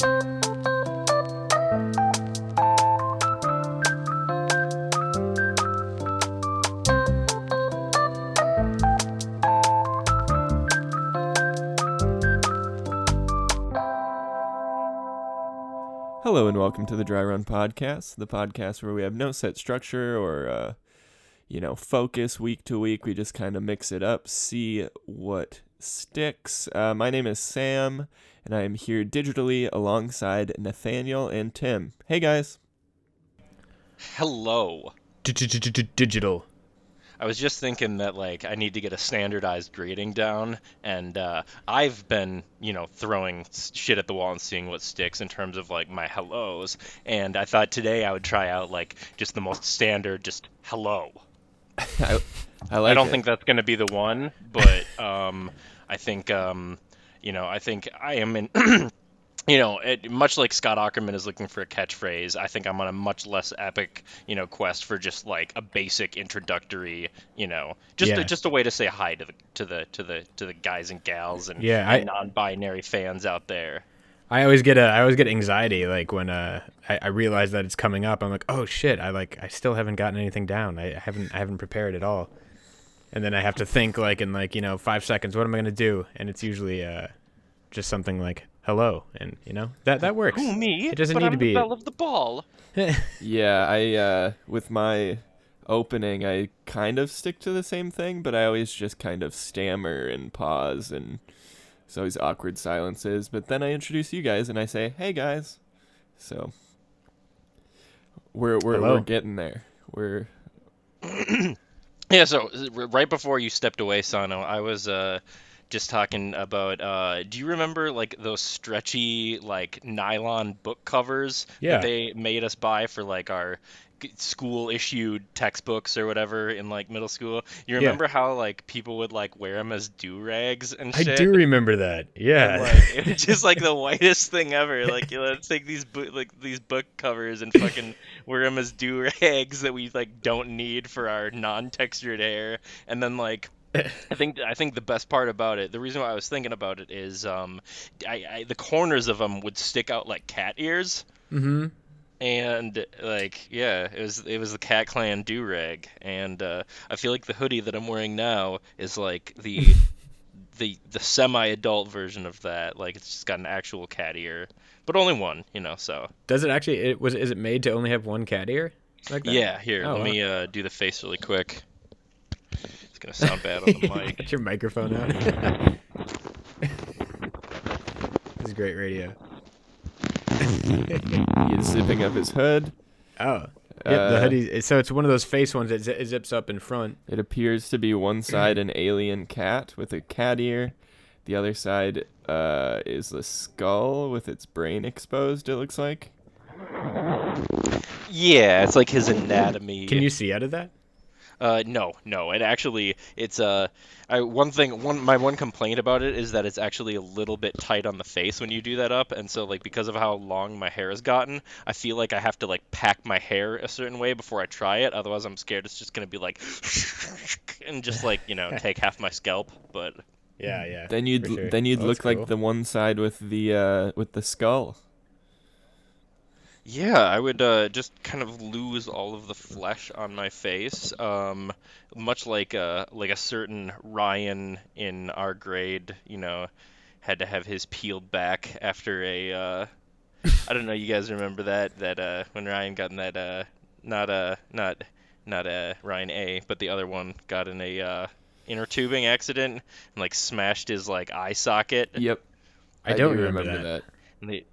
Hello and welcome to the Dry Run Podcast, the podcast where we have no set structure or, uh, you know, focus week to week. We just kind of mix it up, see what sticks. Uh, my name is Sam, and I am here digitally alongside Nathaniel and Tim. Hey guys. Hello. Digital. I was just thinking that like I need to get a standardized greeting down, and uh, I've been you know throwing shit at the wall and seeing what sticks in terms of like my hellos, and I thought today I would try out like just the most standard, just hello. I, I like I don't it. think that's gonna be the one, but um, I think um, you know I think I am in. You know, it, much like Scott Aukerman is looking for a catchphrase, I think I'm on a much less epic, you know, quest for just like a basic introductory, you know, just Yeah. a, just a way to say hi to the to the to the to the guys and gals and, Yeah, and I- non-binary fans out there. I always get a I always get anxiety like when uh I, I realize that it's coming up. I'm like, oh shit! I like I still haven't gotten anything down. I haven't I haven't prepared at all. And then I have to think like in like you know five seconds. What am I gonna do? And it's usually uh just something like hello, and you know that that works. Who me? It doesn't but need I'm to the be. belle of the ball. Yeah, I uh with my opening I kind of stick to the same thing, but I always just kind of stammer and pause and it's always awkward silences, but then I introduce you guys and I say, "Hey guys." So we're we're Hello. we're getting there. We're Yeah, so right before you stepped away, Sano, I was uh just talking about uh do you remember like those stretchy like nylon book covers Yeah. that they made us buy for like our school issued textbooks or whatever in like middle school? You Yeah. remember how like people would like wear them as do-rags and stuff? I do remember that. Yeah. like, it was just like the whitest thing ever. Like, you know, let's take these book like these book covers and fucking wear them as do rags that we like don't need for our non-textured hair, and then like. I think I think the best part about it, the reason why I was thinking about it is, um, I, I the corners of them would stick out like cat ears, mm-hmm. And like yeah, it was it was the Cat Clan do rag, and uh, I feel like the hoodie that I'm wearing now is like the the the semi-adult version of that. Like it's just got an actual cat ear, but only one, you know. So Does it actually? It was. Is it made to only have one cat ear? Like that? yeah, here, Oh, let wow. me uh, do the face really quick. It's gonna sound bad on the mic. Get your microphone out. this is great radio. he is zipping up his hood. Oh. Yep, Uh, the hoodie. So it's one of those face ones that zi- it zips up in front. It appears to be one side an alien cat with a cat ear. The other side uh, is the skull with its brain exposed, it looks like. Yeah, it's like his anatomy. Can you see out of that? Uh, no, no. It actually, it's uh, I, one thing, one my one complaint about it is that it's actually a little bit tight on the face when you do that up, and so like because of how long my hair has gotten, I feel like I have to like pack my hair a certain way before I try it. Otherwise, I'm scared it's just gonna be like, and just like you know take half my scalp. But Yeah, yeah. Then you'd sure. then you'd Oh, that's look like the one side with the uh, with the skull. Yeah, I would uh, just kind of lose all of the flesh on my face, um, much like a like a certain Ryan in our grade, you know, had to have his peeled back after a. Uh, I don't know, you guys remember that that uh, when Ryan got in that uh, not uh, not not uh, Ryan A, but the other one got in a uh, inner tubing accident and like smashed his like eye socket. Yep. I don't do remember, that. And they-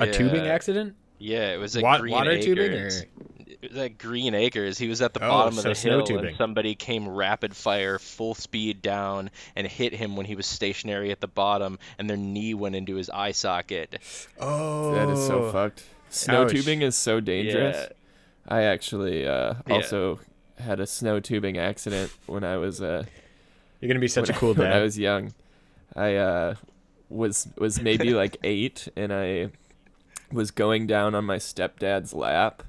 A tubing accident? Yeah, it was at Wa- Green water tubing Acres. or It was at Green Acres. He was at the Oh, bottom of the snow hill, tubing. and somebody came rapid fire, full speed down, and hit him when he was stationary at the bottom, and their knee went into his eye socket. Oh, That is so fucked. Snow Ouch. tubing is so dangerous. Yeah. I actually uh, Yeah. also had a snow tubing accident when I was uh, You're gonna be such a when, cool when I was young. I uh, was was maybe like eight, and I was going down on my stepdad's lap,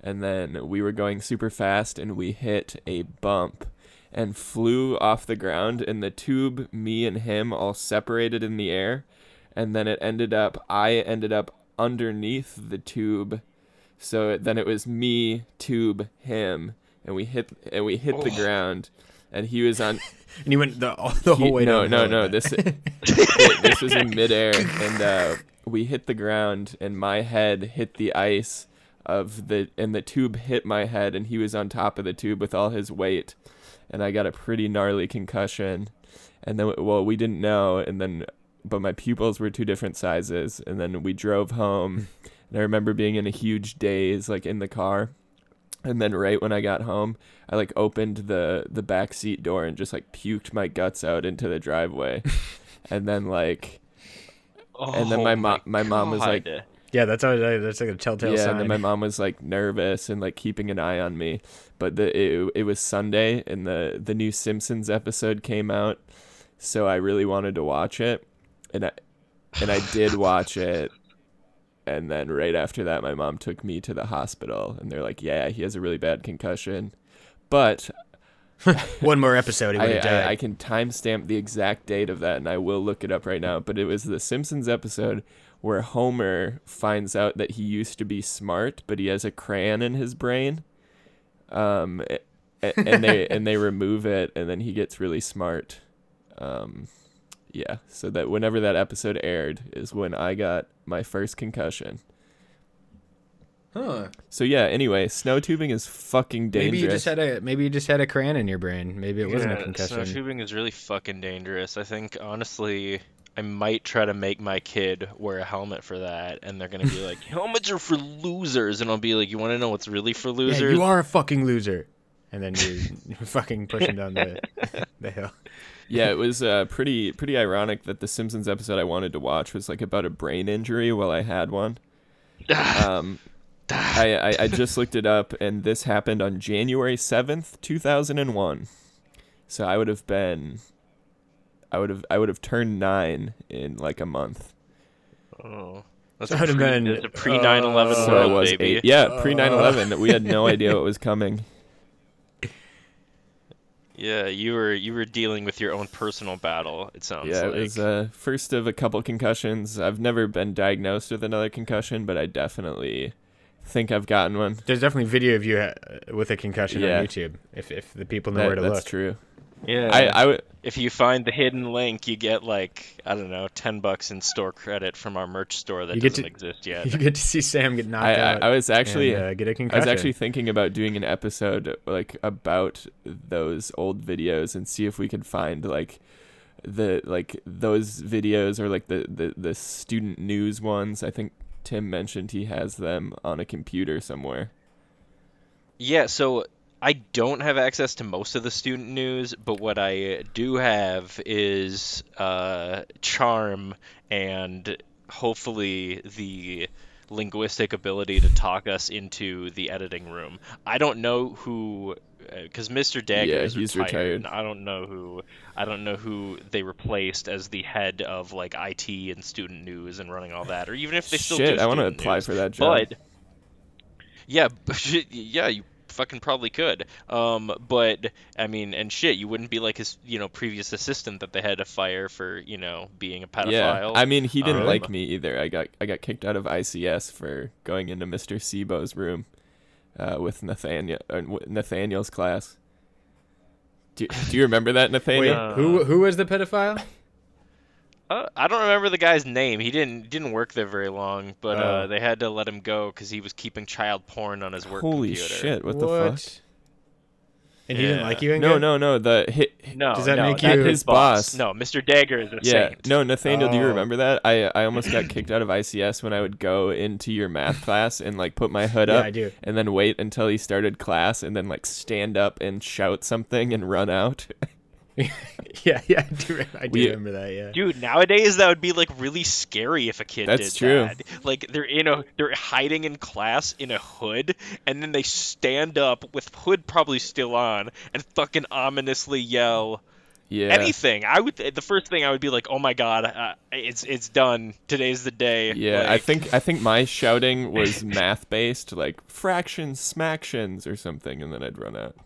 and then we were going super fast, and we hit a bump, and flew off the ground, and the tube, me and him, all separated in the air, and then it ended up I ended up underneath the tube, so it, then it was me, tube, him, and we hit and we hit the Oh. ground, and he was on. And he went the the whole he- way no, down. no, no. This this was in midair, and uh, we hit the ground, and my head hit the ice of the, and the tube hit my head, and he was on top of the tube with all his weight, and I got a pretty gnarly concussion, and then well, we didn't know, and then, but my pupils were two different sizes, and then we drove home, and I remember being in a huge daze, like in the car. And then right when I got home, I like opened the the back seat door and just like puked my guts out into the driveway. and then like And then Oh my mo- my mom was like- Yeah, that's always that's like a telltale yeah, sign. and then my mom was like nervous and like keeping an eye on me. But the it, it was Sunday and the the new Simpsons episode came out, so I really wanted to watch it, and I and I did watch it. And then right after that, my mom took me to the hospital, and they're like, "Yeah, he has a really bad concussion." But One more episode, he would have died. I, I can timestamp the exact date of that, and I will look it up right now. But it was the Simpsons episode where Homer finds out that he used to be smart, but he has a crayon in his brain. Um, and they and they remove it, and then he gets really smart. Um, yeah. So that whenever that episode aired is when I got my first concussion. Huh. So yeah. Anyway, snow tubing is fucking dangerous. Maybe you just had a maybe you just had a crayon in your brain. Maybe it wasn't a concussion. Snow tubing is really fucking dangerous. I think honestly, I might try to make my kid wear a helmet for that, and they're gonna be like, "Helmets are for losers," and I'll be like, "You want to know what's really for Yeah, losers?" you are a fucking loser. And then you you're fucking pushing down the the hill. yeah, it was uh, pretty pretty ironic that the Simpsons episode I wanted to watch was like about a brain injury while I had one. Um, I, I I just looked it up, and this happened on January seventh, two thousand and one. So I would have been, I would have I would have turned nine in like a month. Oh, that's So a would've pre, been, a pre 9/11 uh, So world, I was baby. eight. Yeah, pre 9/11. We had no idea what was coming. Yeah, you were you were dealing with your own personal battle. It sounds Yeah, like. it was uh, first of a couple concussions. I've never been diagnosed with another concussion, but I definitely think I've gotten one. There's definitely video of you uh, with a concussion Yeah. on YouTube. If if the people know That- where to that's look. That's true. yeah. I I would. if you find the hidden link, you get like I don't know, ten bucks in store credit from our merch store that You get doesn't to- exist yet. You get to see Sam get knocked I, I, out. I was actually and, uh, get a I concussion. I was actually thinking about doing an episode like about those old videos and see if we could find like the like those videos or like the the, the student news ones. I think Tim mentioned he has them on a computer somewhere. Yeah, so I don't have access to most of the student news, but what I do have is uh, charm and hopefully the linguistic ability to talk us into the editing room. I don't know who, because Mr. Dagger Yeah, is he's retired. retired. I don't know who. I don't know who they replaced as the head of like IT and student news and running all that, or even if they still Shit, I want to apply news. for that job. But yeah, yeah, you fucking probably could. Um, but I mean, and shit, you wouldn't be like his, you know, previous assistant that they had to fire for, you know, being a pedophile. Yeah, I mean he didn't Um, like me either. I got I got kicked out of ICS for going into Mr. Sebo's room uh, with Nathaniel uh, Nathaniel's class. Do, do you remember that Wait, Nathaniel? Uh, who who was the pedophile? Uh, I don't remember the guy's name. He didn't didn't work there very long, but uh, Oh. they had to let him go because he was keeping child porn on his work Holy computer. shit! What, the fuck? And he didn't like you? in No, good? no, no. The hit. No, Does that no, make you- His boss. No, Mr. Dagger is a Yeah, saint. no, Nathaniel. Do you Oh. remember that? I I almost got kicked out of ICS when I would go into your math class and like put my hood up. Yeah, up I do. and then wait until he started class and then like stand up and shout something and run out. yeah, yeah, I do. I do We- remember that. Yeah. Dude, nowadays that would be like really scary if a kid That's did true. that. Like they're in a they're hiding in class in a hood, and then they stand up with hood probably still on and fucking ominously yell yeah. anything. I would the first thing I would be like, oh my god, uh, it's it's done. Today's the day. Yeah, I think I think my shouting was math based, like fractions, smacktions, or something, and then I'd run out.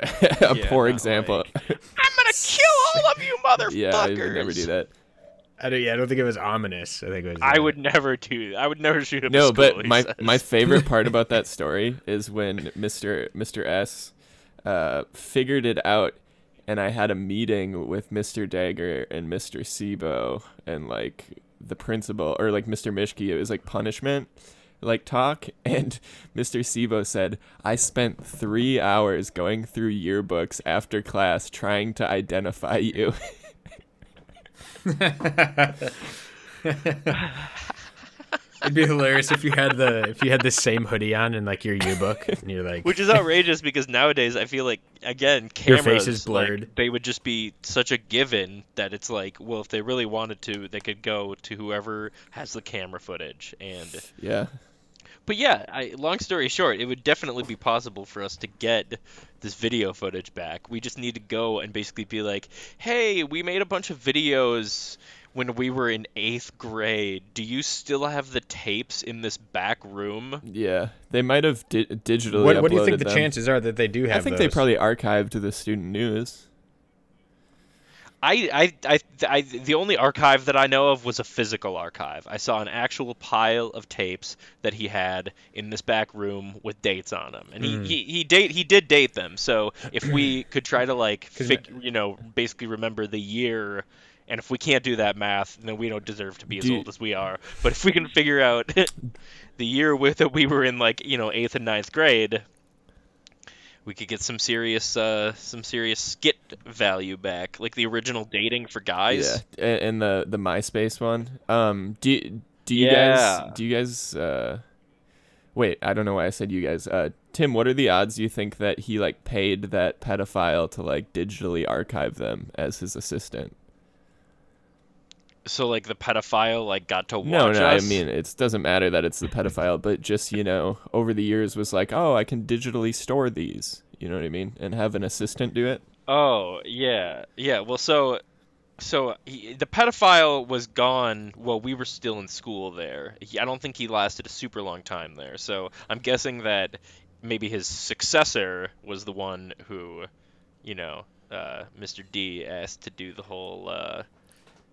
a Yeah, poor not example. I'm gonna kill all of you motherfuckers. yeah, I would never do that. I don't, yeah, I don't think it was ominous. I think it was. I would never do. I would never shoot up. No, school, but my says. my favorite part about that story is when Mr. Mr. S uh, figured it out, and I had a meeting with Mr. Dagger and Mr. Sibo and like the principal or like Mr. Mishki. It was like punishment, like talk, and Mr. Sibo said I spent three hours going through yearbooks after class trying to identify you. It'd be hilarious if you had the if you had the same hoodie on in like your yearbook, and you're like, Which is outrageous because nowadays I feel like again Your cameras face is like, blurred. they would just be such a given that it's like well if they really wanted to they could go to whoever has the camera footage and yeah. But yeah I, long story short it would definitely be possible for us to get this video footage back we just need to go and basically be like hey we made a bunch of videos when we were in eighth grade do you still have the tapes in this back room Yeah, they might have di- digitally. what, what do you think the them. chances are that they do have? I think they probably archived the student news. I, I, I, I, the only archive that I know of was a physical archive. I saw an actual pile of tapes that he had in this back room with dates on them, and he, Mm. he, he date he did date them. So if we could try to like fig, you know, basically remember the year, and if we can't do that math, then we don't deserve to be as old as we are. But if we can figure out the year with that we were in like you know eighth and ninth grade, we could get some serious uh some serious skit value back, like the original dating for guys. Yeah, and the the MySpace one. Um, do you, do you Yeah. guys do you guys uh, wait? I don't know why I said you guys. Uh, Tim, what are the odds you think that he like paid that pedophile to like digitally archive them as his assistant? So like the pedophile like got to watch No, no, us. I mean it doesn't matter that it's the pedophile, but just you know, over the years was like, oh, I can digitally store these. You know what I mean? And have an assistant do it. Oh yeah, yeah. Well, so so he, the pedophile was gone while we were still in school there. He, I don't think he lasted a super long time there. So I'm guessing that maybe his successor was the one who, you know, uh, Mr. D asked to do the whole. Uh,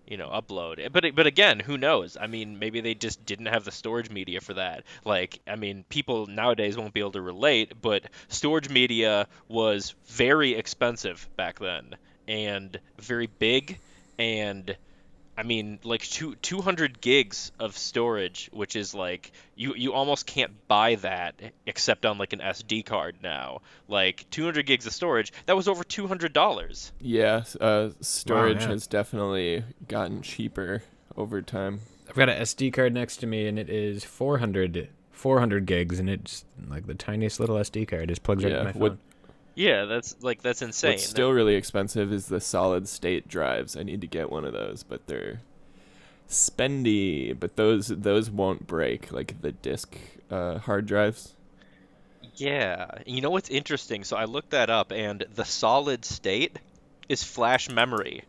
you know, upload. But but again, who knows? I mean, maybe they just didn't have the storage media for that. Like, I mean, people nowadays won't be able to relate, but storage media was very expensive back then and very big and I mean, like two 200 gigs of storage, which is like you you almost can't buy that except on like an SD card now. Like 200 gigs of storage, that was over $200. Yeah, uh, storage yeah. has definitely gotten cheaper over time. I've got an SD card next to me, and it is 400, 400 gigs, and it's like the tiniest little SD card. It just plugs right Yeah, into my phone. what- Yeah, that's like that's insane. What's still really expensive is the solid state drives. I need to get one of those, but they're spendy. But those those won't break like the disk uh, hard drives. Yeah. You know what's interesting? So I looked that up, and the solid state is flash memory.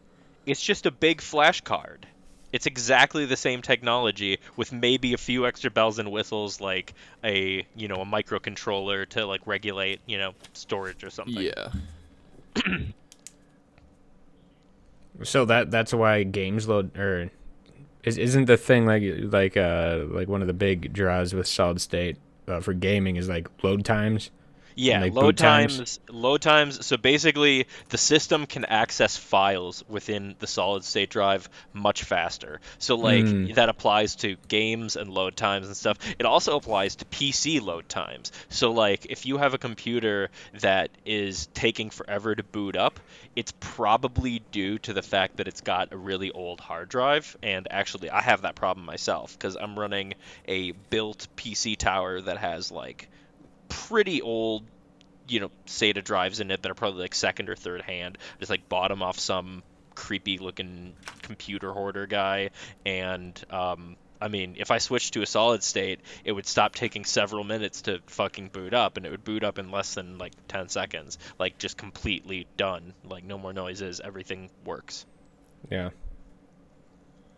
It's just a big flash card. It's exactly the same technology with maybe a few extra bells and whistles, like a you know a microcontroller to like regulate you know storage or something. Yeah, So that that's why games load or is isn't the thing like like uh like one of the big draws with solid state uh, for gaming is like load times. Yeah, load times? times, load times. So basically, the system can access files within the solid state drive much faster. So like Mm. that applies to games and load times and stuff. It also applies to PC load times. So like if you have a computer that is taking forever to boot up, it's probably due to the fact that it's got a really old hard drive. And actually, I have that problem myself because I'm running a built PC tower that has like pretty old, you know, SATA drives in it that are probably like second or third hand. Just like bought 'em off some creepy looking computer hoarder guy. And, um, I mean, if I switched to a solid state, it would stop taking several minutes to fucking boot up, and it would boot up in less than like 10 seconds. Like, just completely done. Like, no more noises. Everything works. Yeah.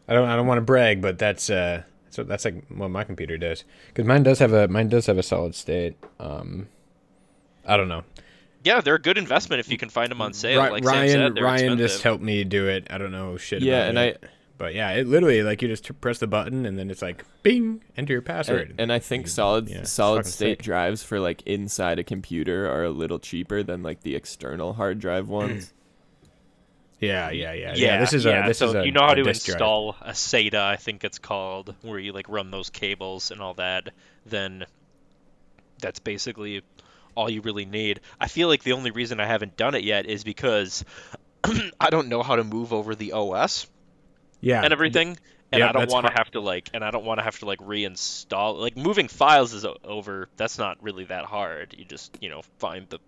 I don't I don't want to brag, but that's uh so that's like what my computer does because mine does have a mine does have a solid state. Um, I don't know. Yeah, they're a good investment if you can find them on sale. Ry- like Sam Ryan said, Ryan expensive. just helped me do it. I don't know shit. yeah, about and it. I But yeah, it literally like you just press the button and then it's like bing, enter your password. And, and I think solid yeah, solid state sick. drives for like inside a computer are a little cheaper than like the external hard drive ones. Yeah, yeah, yeah, Yeah, This is yeah. a this so is a, you know how to drive. install a SATA, I think it's called, where you like run those cables and all that, then that's basically all you really need. I feel like the only reason I haven't done it yet is because I don't know how to move over the OS Yeah, and everything. And Yep, I don't want to have to like, and I don't want to have to like reinstall. Like moving files is over. That's not really that hard. You just you know find the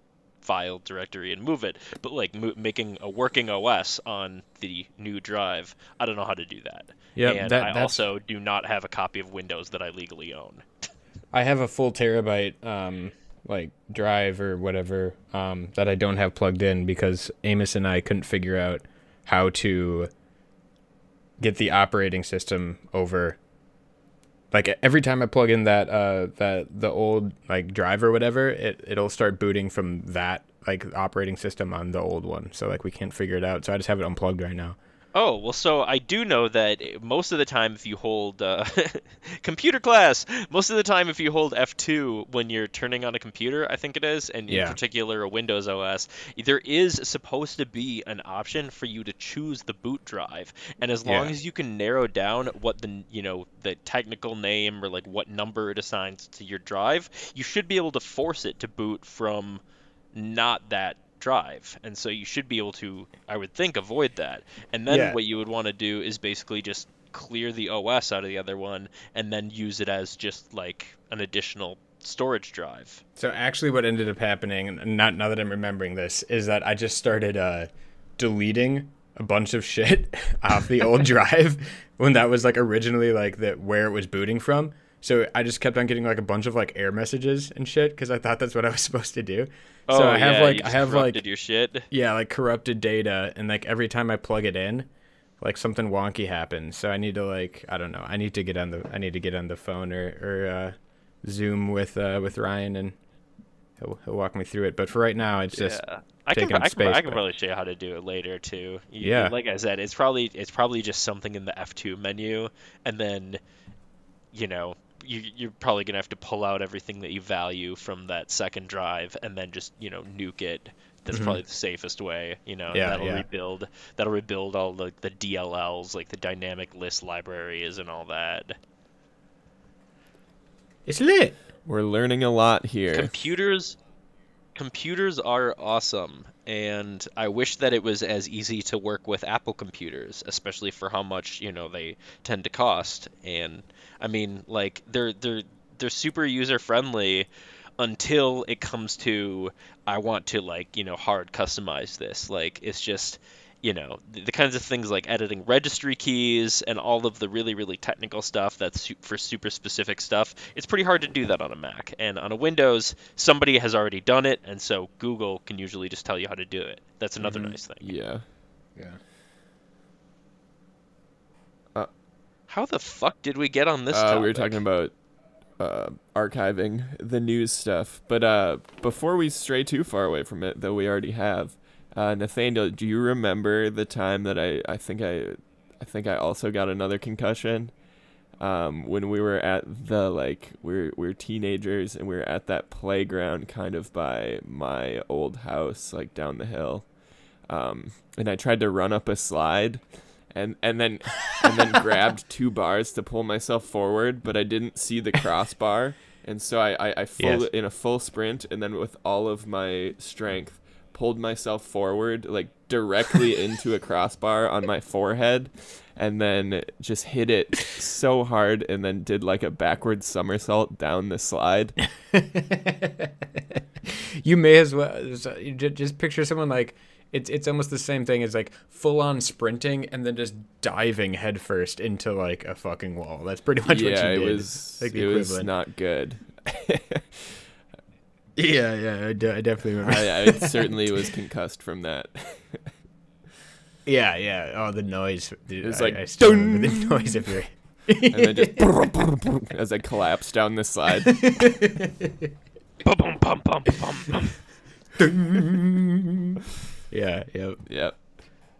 file directory and move it. But like mo- making a working OS on the new drive, I don't know how to do that. Yeah, and that- I that's- also do not have a copy of Windows that I legally own. I have a full terabyte um like drive or whatever um that I don't have plugged in because Amos and I couldn't figure out how to get the operating system over like every time I plug in that uh that the old like drive or whatever it it'll start booting from that like operating system on the old one. So like we can't figure it out. So I just have it unplugged right now Oh, well, so I do know that most of the time, if you hold uh, computer class, most of the time, if you hold F2 when you're turning on a computer, I think it is, and in particular a Windows OS, there is supposed to be an option for you to choose the boot drive. And as long Yeah. as you can narrow down what the, you know, the technical name or like what number it assigns to your drive, you should be able to force it to boot from not that drive and so you should be able to i would think avoid that and then Yeah. what you would want to do is basically just clear the os out of the other one and then use it as just like an additional storage drive So actually, what ended up happening, and not now that I'm remembering this, is that I just started uh, deleting a bunch of shit off the old drive when that was like originally like the where it was booting from. So I just kept on getting like a bunch of like error messages and shit because I thought that's what I was supposed to do. so I have Oh, yeah, like I have corrupted like your shit yeah like corrupted data and like every time I plug it in, like something wonky happens. So I need to like I don't know I need to get on the I need to get on the phone or or uh, Zoom with uh, with Ryan and he'll he'll walk me through it. But for right now, it's just yeah. I can, I, can, space, I can probably show you how to do it later too. You- Yeah. like I said, it's probably it's probably just something in the F2 menu, and then, you know, you, you're probably gonna have to pull out everything that you value from that second drive, and then just you know nuke it. That's Mhm. probably the safest way. You know, Yeah, that'll yeah. rebuild. That'll rebuild all the the DLLs, like the dynamic list libraries and all that. it's lit. We're learning a lot here. computers computers are awesome and i wish that it was as easy to work with apple computers especially for how much you know they tend to cost and i mean like they're they're they're super user friendly until it comes to i want to like you know hard customize this like it's just you know the, the kinds of things like editing registry keys and all of the really really technical stuff that's su- for super specific stuff it's pretty hard to do that on a mac and on a windows somebody has already done it and so google can usually just tell you how to do it that's another Mhm. nice thing Yeah. Yeah. How the fuck did we get on this Uh, we were talking about uh, archiving the news stuff, but uh, before we stray too far away from it, though we already have, uh, Nathaniel, do you remember the time that I, I think I, I think I also got another concussion, um, when we were at the like we we're we we're teenagers and we were at that playground kind of by my old house, like down the hill, um, and I tried to run up a slide. And, and then and then grabbed two bars to pull myself forward, but I didn't see the crossbar, and so I I, I full Yes. in a full sprint, and then with all of my strength, pulled myself forward like directly into a crossbar on my forehead, and then just hit it so hard, and then did like a backward somersault down the slide. you may as well just picture someone like it's it's almost the same thing as like full on sprinting and then just diving headfirst into like a fucking wall. That's pretty much what yeah, you it did. was like the it was not good. Yeah, yeah, I, de- I definitely remember. I, I certainly was concussed from that. yeah, yeah. Oh, the noise. Dude, It was I, like, I still remember the noise of your. and then just as I collapsed down the slide. Bum, bum, bum. Yeah, yep. Yep.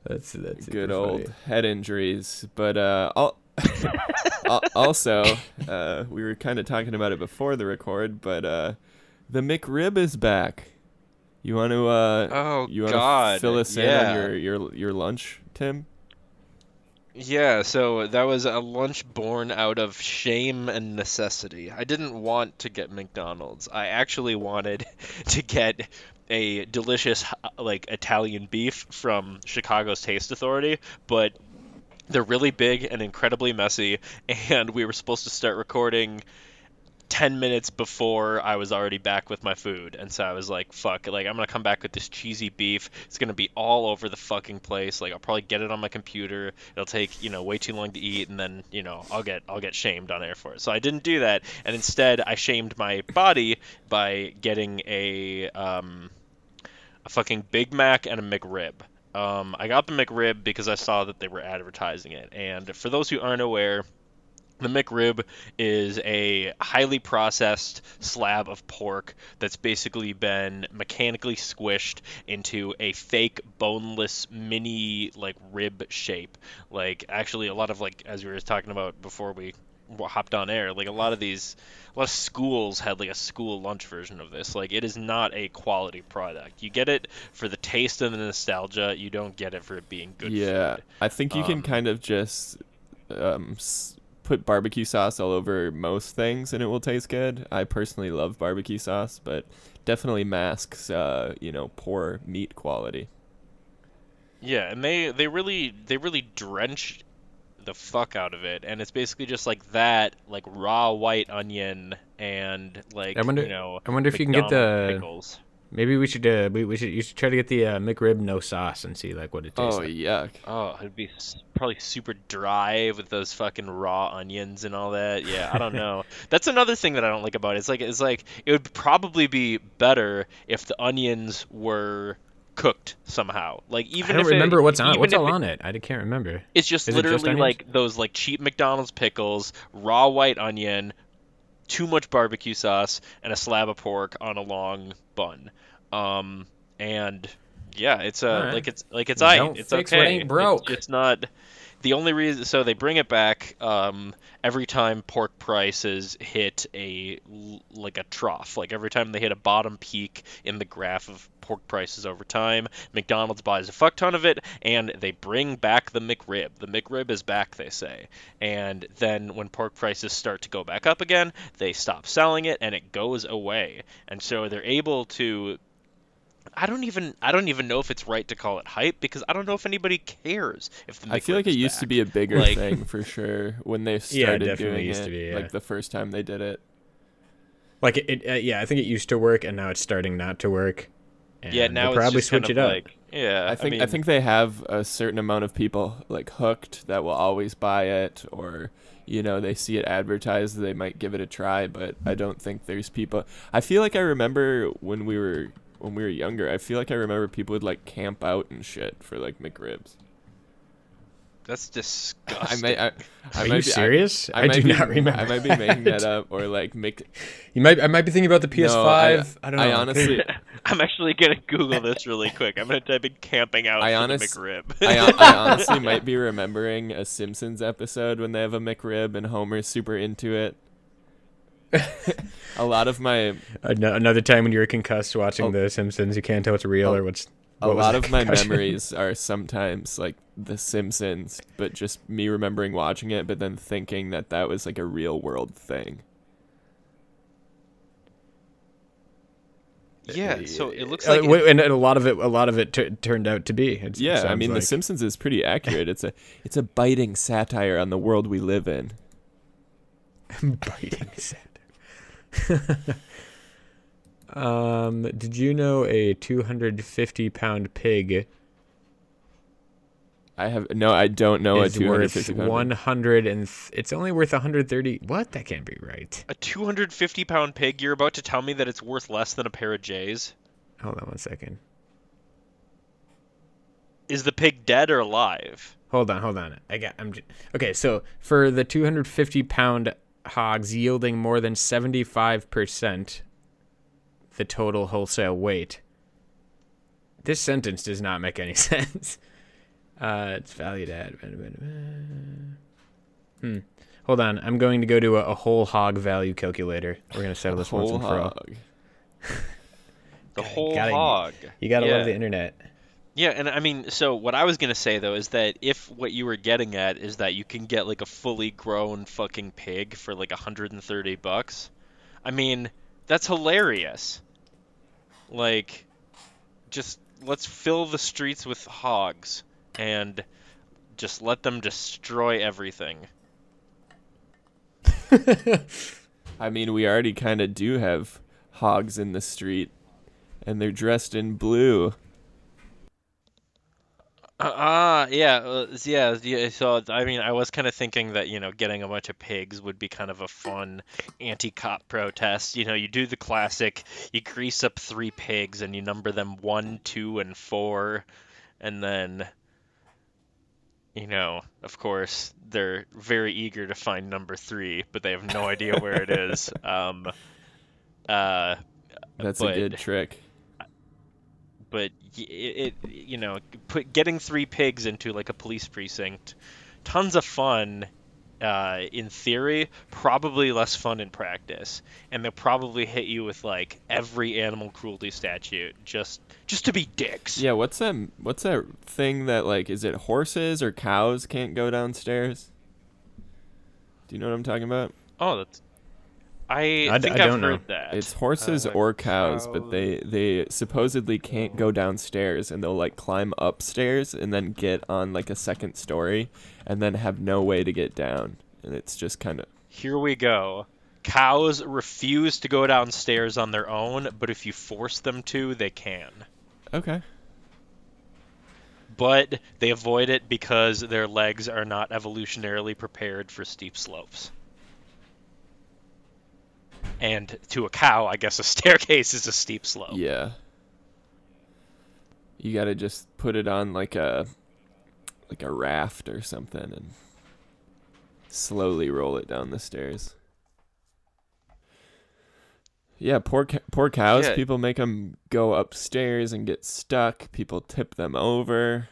That's that's good old funny. head injuries. But uh, al- al- also, uh, we were kind of talking about it before the record, but uh, the McRib is back. You want to uh, Oh you want to God! fill us in on your your your lunch, Tim? Yeah, so that was a lunch born out of shame and necessity. I didn't want to get McDonald's. I actually wanted to get a delicious uh, like Italian beef from Chicago's Taste Authority, but they're really big and incredibly messy and we were supposed to start recording 10 minutes before I was already back with my food. And so I was like, fuck, like I'm going to come back with this cheesy beef. It's going to be all over the fucking place. Like I'll probably get it on my computer. It'll take, you know, way too long to eat and then, you know, I'll get I'll get shamed on air for it. So I didn't do that. And instead I shamed my body by getting a um a fucking Big Mac and a McRib. Um, I got the McRib because I saw that they were advertising it. And for those who aren't aware, the McRib is a highly processed slab of pork that's basically been mechanically squished into a fake boneless mini like rib shape. Like actually a lot of like as we were talking about before we hopped on air, like a lot of these a lot of schools had like a school lunch version of this. Like it is not a quality product. You get it for the taste and the nostalgia. You don't get it for it being good yeah, food. I think you can Um, kind of just um, s- put barbecue sauce all over most things and it will taste good. I personally love barbecue sauce, but definitely masks, uh, you know, poor meat quality. Yeah, and they they really they really drench the fuck out of it, and it's basically just like that, like raw white onion and like I wonder- you know. I wonder if you can get the- pickles. Maybe we should uh, we, we should you should try to get the uh, McRib no sauce and see like what it tastes Oh, like. yuck. Oh, it'd be probably super dry with those fucking raw onions and all that. Yeah, I don't know. That's another thing that I don't like about it. It's like it's like it would probably be better if the onions were cooked somehow. Like even I don't if it- remember what's on even what's all it- on it. I can't remember. It's just Is it just literally like those like cheap McDonald's pickles, raw white onion, too much barbecue sauce, and a slab of pork on a long bun. Um, and yeah, it's uh, Alright. like it's like it's Don't. It's fix okay. what ain't broke. It's, it's not. The only reason, so they bring it back um, every time pork prices hit a like a trough, like every time they hit a bottom peak in the graph of pork prices over time. McDonald's buys a fuck ton of it, and they bring back the McRib. The McRib is back, they say. And then when pork prices start to go back up again, they stop selling it, and it goes away. And so they're able to I don't even I don't even know if it's right to call it hype because I don't know if anybody cares if the I feel like it it is used to be a bigger Like- thing for sure when they Yeah, it started definitely doing used it. to be, yeah. Like the first time they did it. Like it, it uh, yeah, I think it used to work and now it's starting not to work. And yeah, now they'll it's probably just switch kind it up. like yeah. I think I, mean, think they have a certain amount of people like hooked that will always buy it or you know they see it advertised they might give it a try but I don't think there's people I feel like I remember when we were when we were younger I feel like I remember people would like camp out and shit for like McRibs that's I disgusting. I, I Are might you be, serious? I, I, might do be, not remember. I might be making that up or like Mc You might I might be thinking about the PS5. No, I- I, don't know. I honestly I'm actually gonna Google this really quick. I'm gonna type in camping out I for honest- the McRib. I, I honestly might be remembering a Simpsons episode when they have a McRib and Homer's super into it. a lot of my An- another time when you were concussed watching Oh. The Simpsons, you can't tell what's real Oh. or what's. a what was lot the of my memories are sometimes like The Simpsons, but just me remembering watching it, but then thinking that that was like a real world thing. yeah, so it looks Uh, like and a lot of it, a lot of it tu- turned out to be. It's, it Yeah, I sounds mean, The. Simpsons is pretty accurate. It's a it's a biting satire on the world we live in. biting sad. um, did you know a 250 pound pig I have no, I don't know is a worth 250 pound- 100 and th- it's only worth 130? What? That can't be right. a 250 pound pig. You're about to tell me that it's worth less than a pair of J's. Hold on one second. Is the pig dead or alive? Hold on, hold on. I got. I'm j- okay. So for the 250 pound hogs yielding more than 75 percent the total wholesale weight, this sentence does not make any sense. Uh, it's valued at. Hmm. Hold on. I'm going to go to a, a whole hog value calculator. We're gonna settle this once and for all. The whole gotta- hog. You gotta yeah. love the internet. Yeah, and I mean, so what I was gonna say though is that if what you were getting at is that you can get like a fully grown fucking pig for like 130 bucks, I mean, that's hilarious. Like, just let's fill the streets with hogs and just let them destroy everything. I mean, we already kind of do have hogs in the street, and they're dressed in blue. Ah, yeah, uh, yeah, yeah. So I mean, I was kind of thinking that you know, getting a bunch of pigs would be kind of a fun anti-cop protest. You know, you do the classic: you grease up three pigs and you number them one, two, and four, and then, you know, of course, they're very eager to find number three, but they have no idea where it is. Um, uh, That's but- a good trick. But it, it you know put getting three pigs into like a police precinct tons of fun uh, in theory probably less fun in practice and they'll probably hit you with like every animal cruelty statute just just to be dicks Yeah, what's that? What's that thing that like? Is it horses or cows can't go downstairs? Do you know what I'm talking about? oh that's i, I d- think I have don't know. heard that It's horses Uh, or cows, but they they supposedly can't go downstairs, and they'll like climb upstairs and then get on like a second story, and then have no way to get down, and it's just kind of here we go cows refuse to go downstairs on their own but if you force them to they can okay. but they avoid it because their legs are not evolutionarily prepared for steep slopes. And to a cow, I guess a staircase is a steep slope. Yeah. You gotta just put it on like a like a raft or something and slowly roll it down the stairs. Yeah, poor poor cows. People make them go upstairs and get stuck. People tip them over.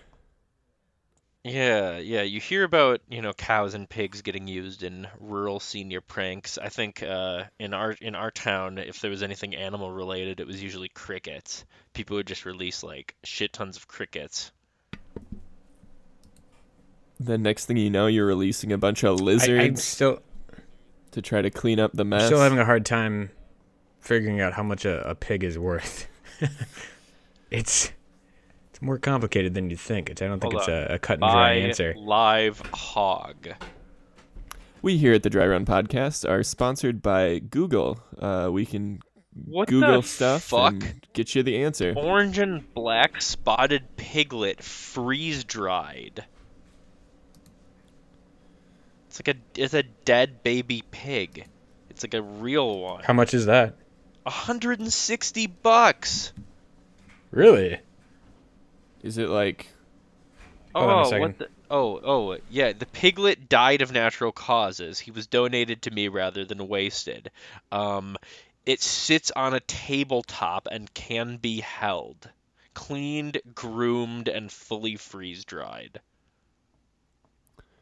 Yeah, yeah. You hear about, you know, cows and pigs getting used in rural senior pranks. I think uh, in our in our town, if there was anything animal related, it was usually crickets. People would just release like shit tons of crickets. The next thing you know, you're releasing a bunch of I, I'm lizards still to try to clean up the mess. still having a hard time figuring out how much a, a pig is worth. it's it's more complicated than you think. It's, I don't think Hold it's a, a cut and dry Buy answer. live hog. we here at the Dry Run Podcast are sponsored by Google. Uh, we can What Google stuff fuck? and get you the answer. Orange and black spotted piglet freeze dried. It's like a it's a dead baby pig. It's like a real one. How much is that? 160 bucks. Really? Is it like Hold on a oh, second. what the Oh, oh, yeah, the piglet died of natural causes. He was donated to me rather than wasted. Um it sits on a tabletop and can be held. Cleaned, groomed, and fully freeze dried.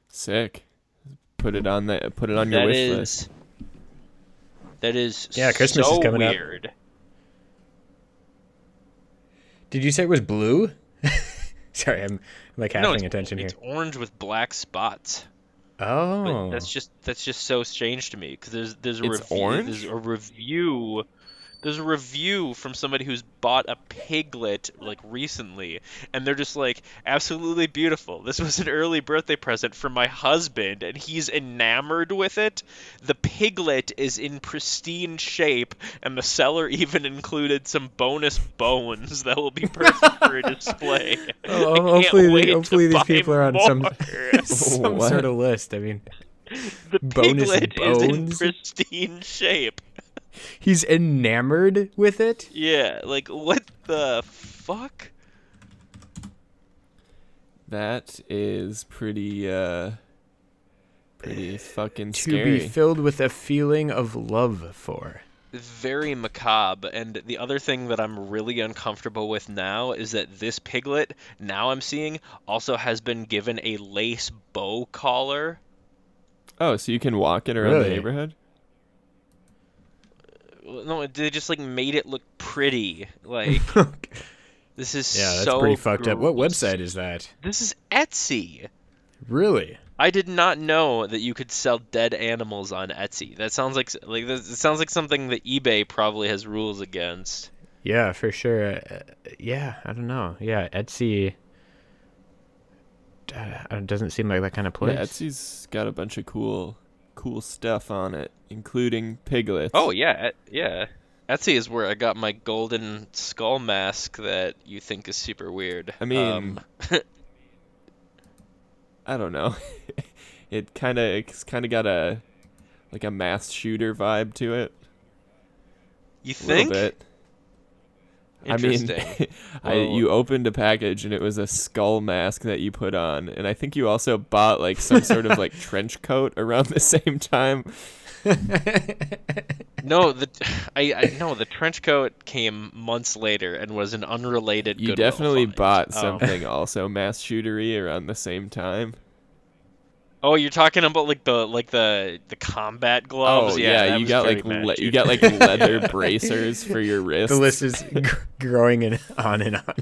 sick? Put it on the put it on your That wish is. list. That is Yeah, Christmas so is coming up. weird. Did you say it was blue? Sorry, I'm like half no, paying it's, attention here. it's orange with black spots. Oh, But that's just that's just so strange to me because there's there's a It's review orange? there's a review there's a review from somebody who's bought a piglet like recently and they're just like absolutely beautiful this was an early birthday present from my husband and he's enamored with it the piglet is in pristine shape and the seller even included some bonus bones that will be perfect for a display Oh, hopefully, wait hopefully these people are on some more. some What? sort of list. I mean, The Bonus piglet is in pristine shape. He's enamored with it. Yeah, like what the fuck? That is pretty uh pretty fucking To scary. be filled with a feeling of love for. very macabre. And the other thing that I'm really uncomfortable with now is that this piglet, now I'm seeing, also has been given a lace bow collar. Oh, so you can walk it around the neighborhood? No, they just like made it look pretty. Like this is yeah, that's so pretty fucked up. What website is that? This is Etsy. Really? I did not know that you could sell dead animals on Etsy. That sounds like like this, it sounds like something that eBay probably has rules against. Yeah, for sure. Uh, yeah, I don't know. Yeah, Etsy uh, doesn't seem like that kind of place. Yeah, Etsy's got a bunch of cool, cool stuff on it, including piglets. Oh yeah, yeah. Etsy is where I got my golden skull mask that you think is super weird. I mean, Um, I don't know. it kind of it's kind of got a like a mass shooter vibe to it. you A think? little bit. I mean, I, you opened a package and it was a skull mask that you put on, and I think you also bought like some sort of like trench coat around the same time. No, the I, I no the trench coat came months later and was an unrelated. You definitely find. bought Oh. something also mass shootery around the same time. Oh, you're talking about like the like the the combat gloves. oh yeah, yeah, you got like le- you got like leather bracers for your wrists. the list is g- growing and on and on.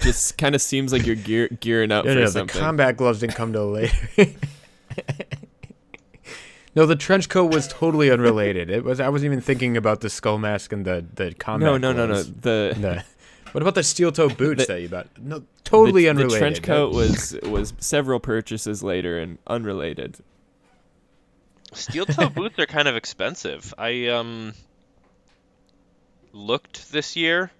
just kind of seems like you're gear- gearing up No, for no, the combat gloves didn't come till later. no, the trench coat was totally unrelated. It was I wasn't even thinking about the skull mask and the the combat. no, no, no, no. gloves. The The- what about the steel toe boots The- that you bought? No, totally the, unrelated. The trench coat was was several purchases later and unrelated. Steel toe boots are kind of expensive. I um looked this year.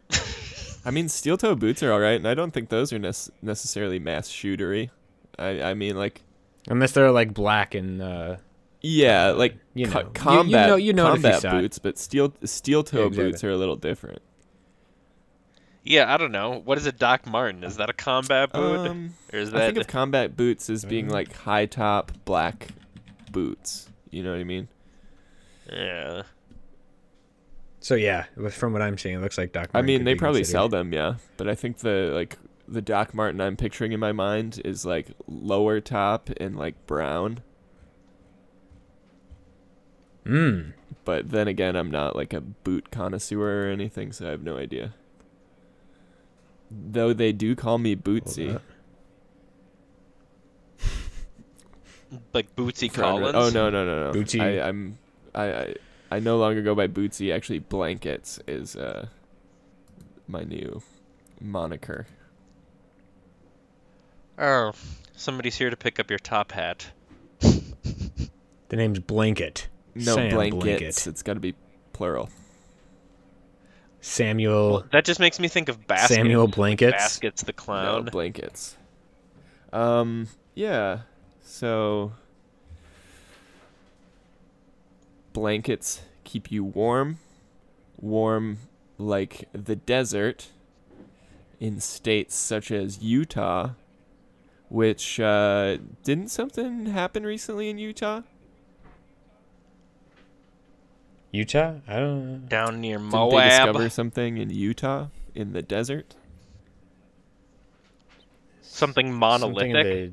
I mean, steel toe boots are all right, and I don't think those are nec- necessarily mass shootery. I I mean, like unless they're like black and uh, yeah, like you co- know. You- you combat know- you know it if you combat boots, but steel steel toe Yeah, exactly. boots are a little different. Yeah, I don't know. What is a Doc Martin? Is that a combat boot, Um, or is I that think of combat boots as being Mm. like high top black boots. You know what I mean? yeah? So yeah, from what I'm seeing, it looks like Doc. Martin I mean, could they be probably considered. sell them, yeah. But I think the like the Doc Martin I'm picturing in my mind is like lower top and like brown. Mm. But then again, I'm not like a boot connoisseur or anything, so I have no idea. Though they do call me Bootsy. Hold. Like Bootsy for Collins. Oh no no no no! Bootsy. I, I'm I, I I no longer go by Bootsy. Actually, blankets is uh my new moniker. Oh, somebody's here to pick up your top hat. The name's Blanket. No Sam blankets. Blanket. It's got to be plural. Samuel That just makes me think of Basket. Samuel Blankets. Baskets the clown. No blankets. Um. Yeah. So. Blankets keep you warm. Warm like the desert. In states such as Utah. Which uh, didn't something happen recently in Utah? Utah? I don't know. Down near Moab. Didn't they Moab. discover something in Utah in the desert? Something Something monolithic. in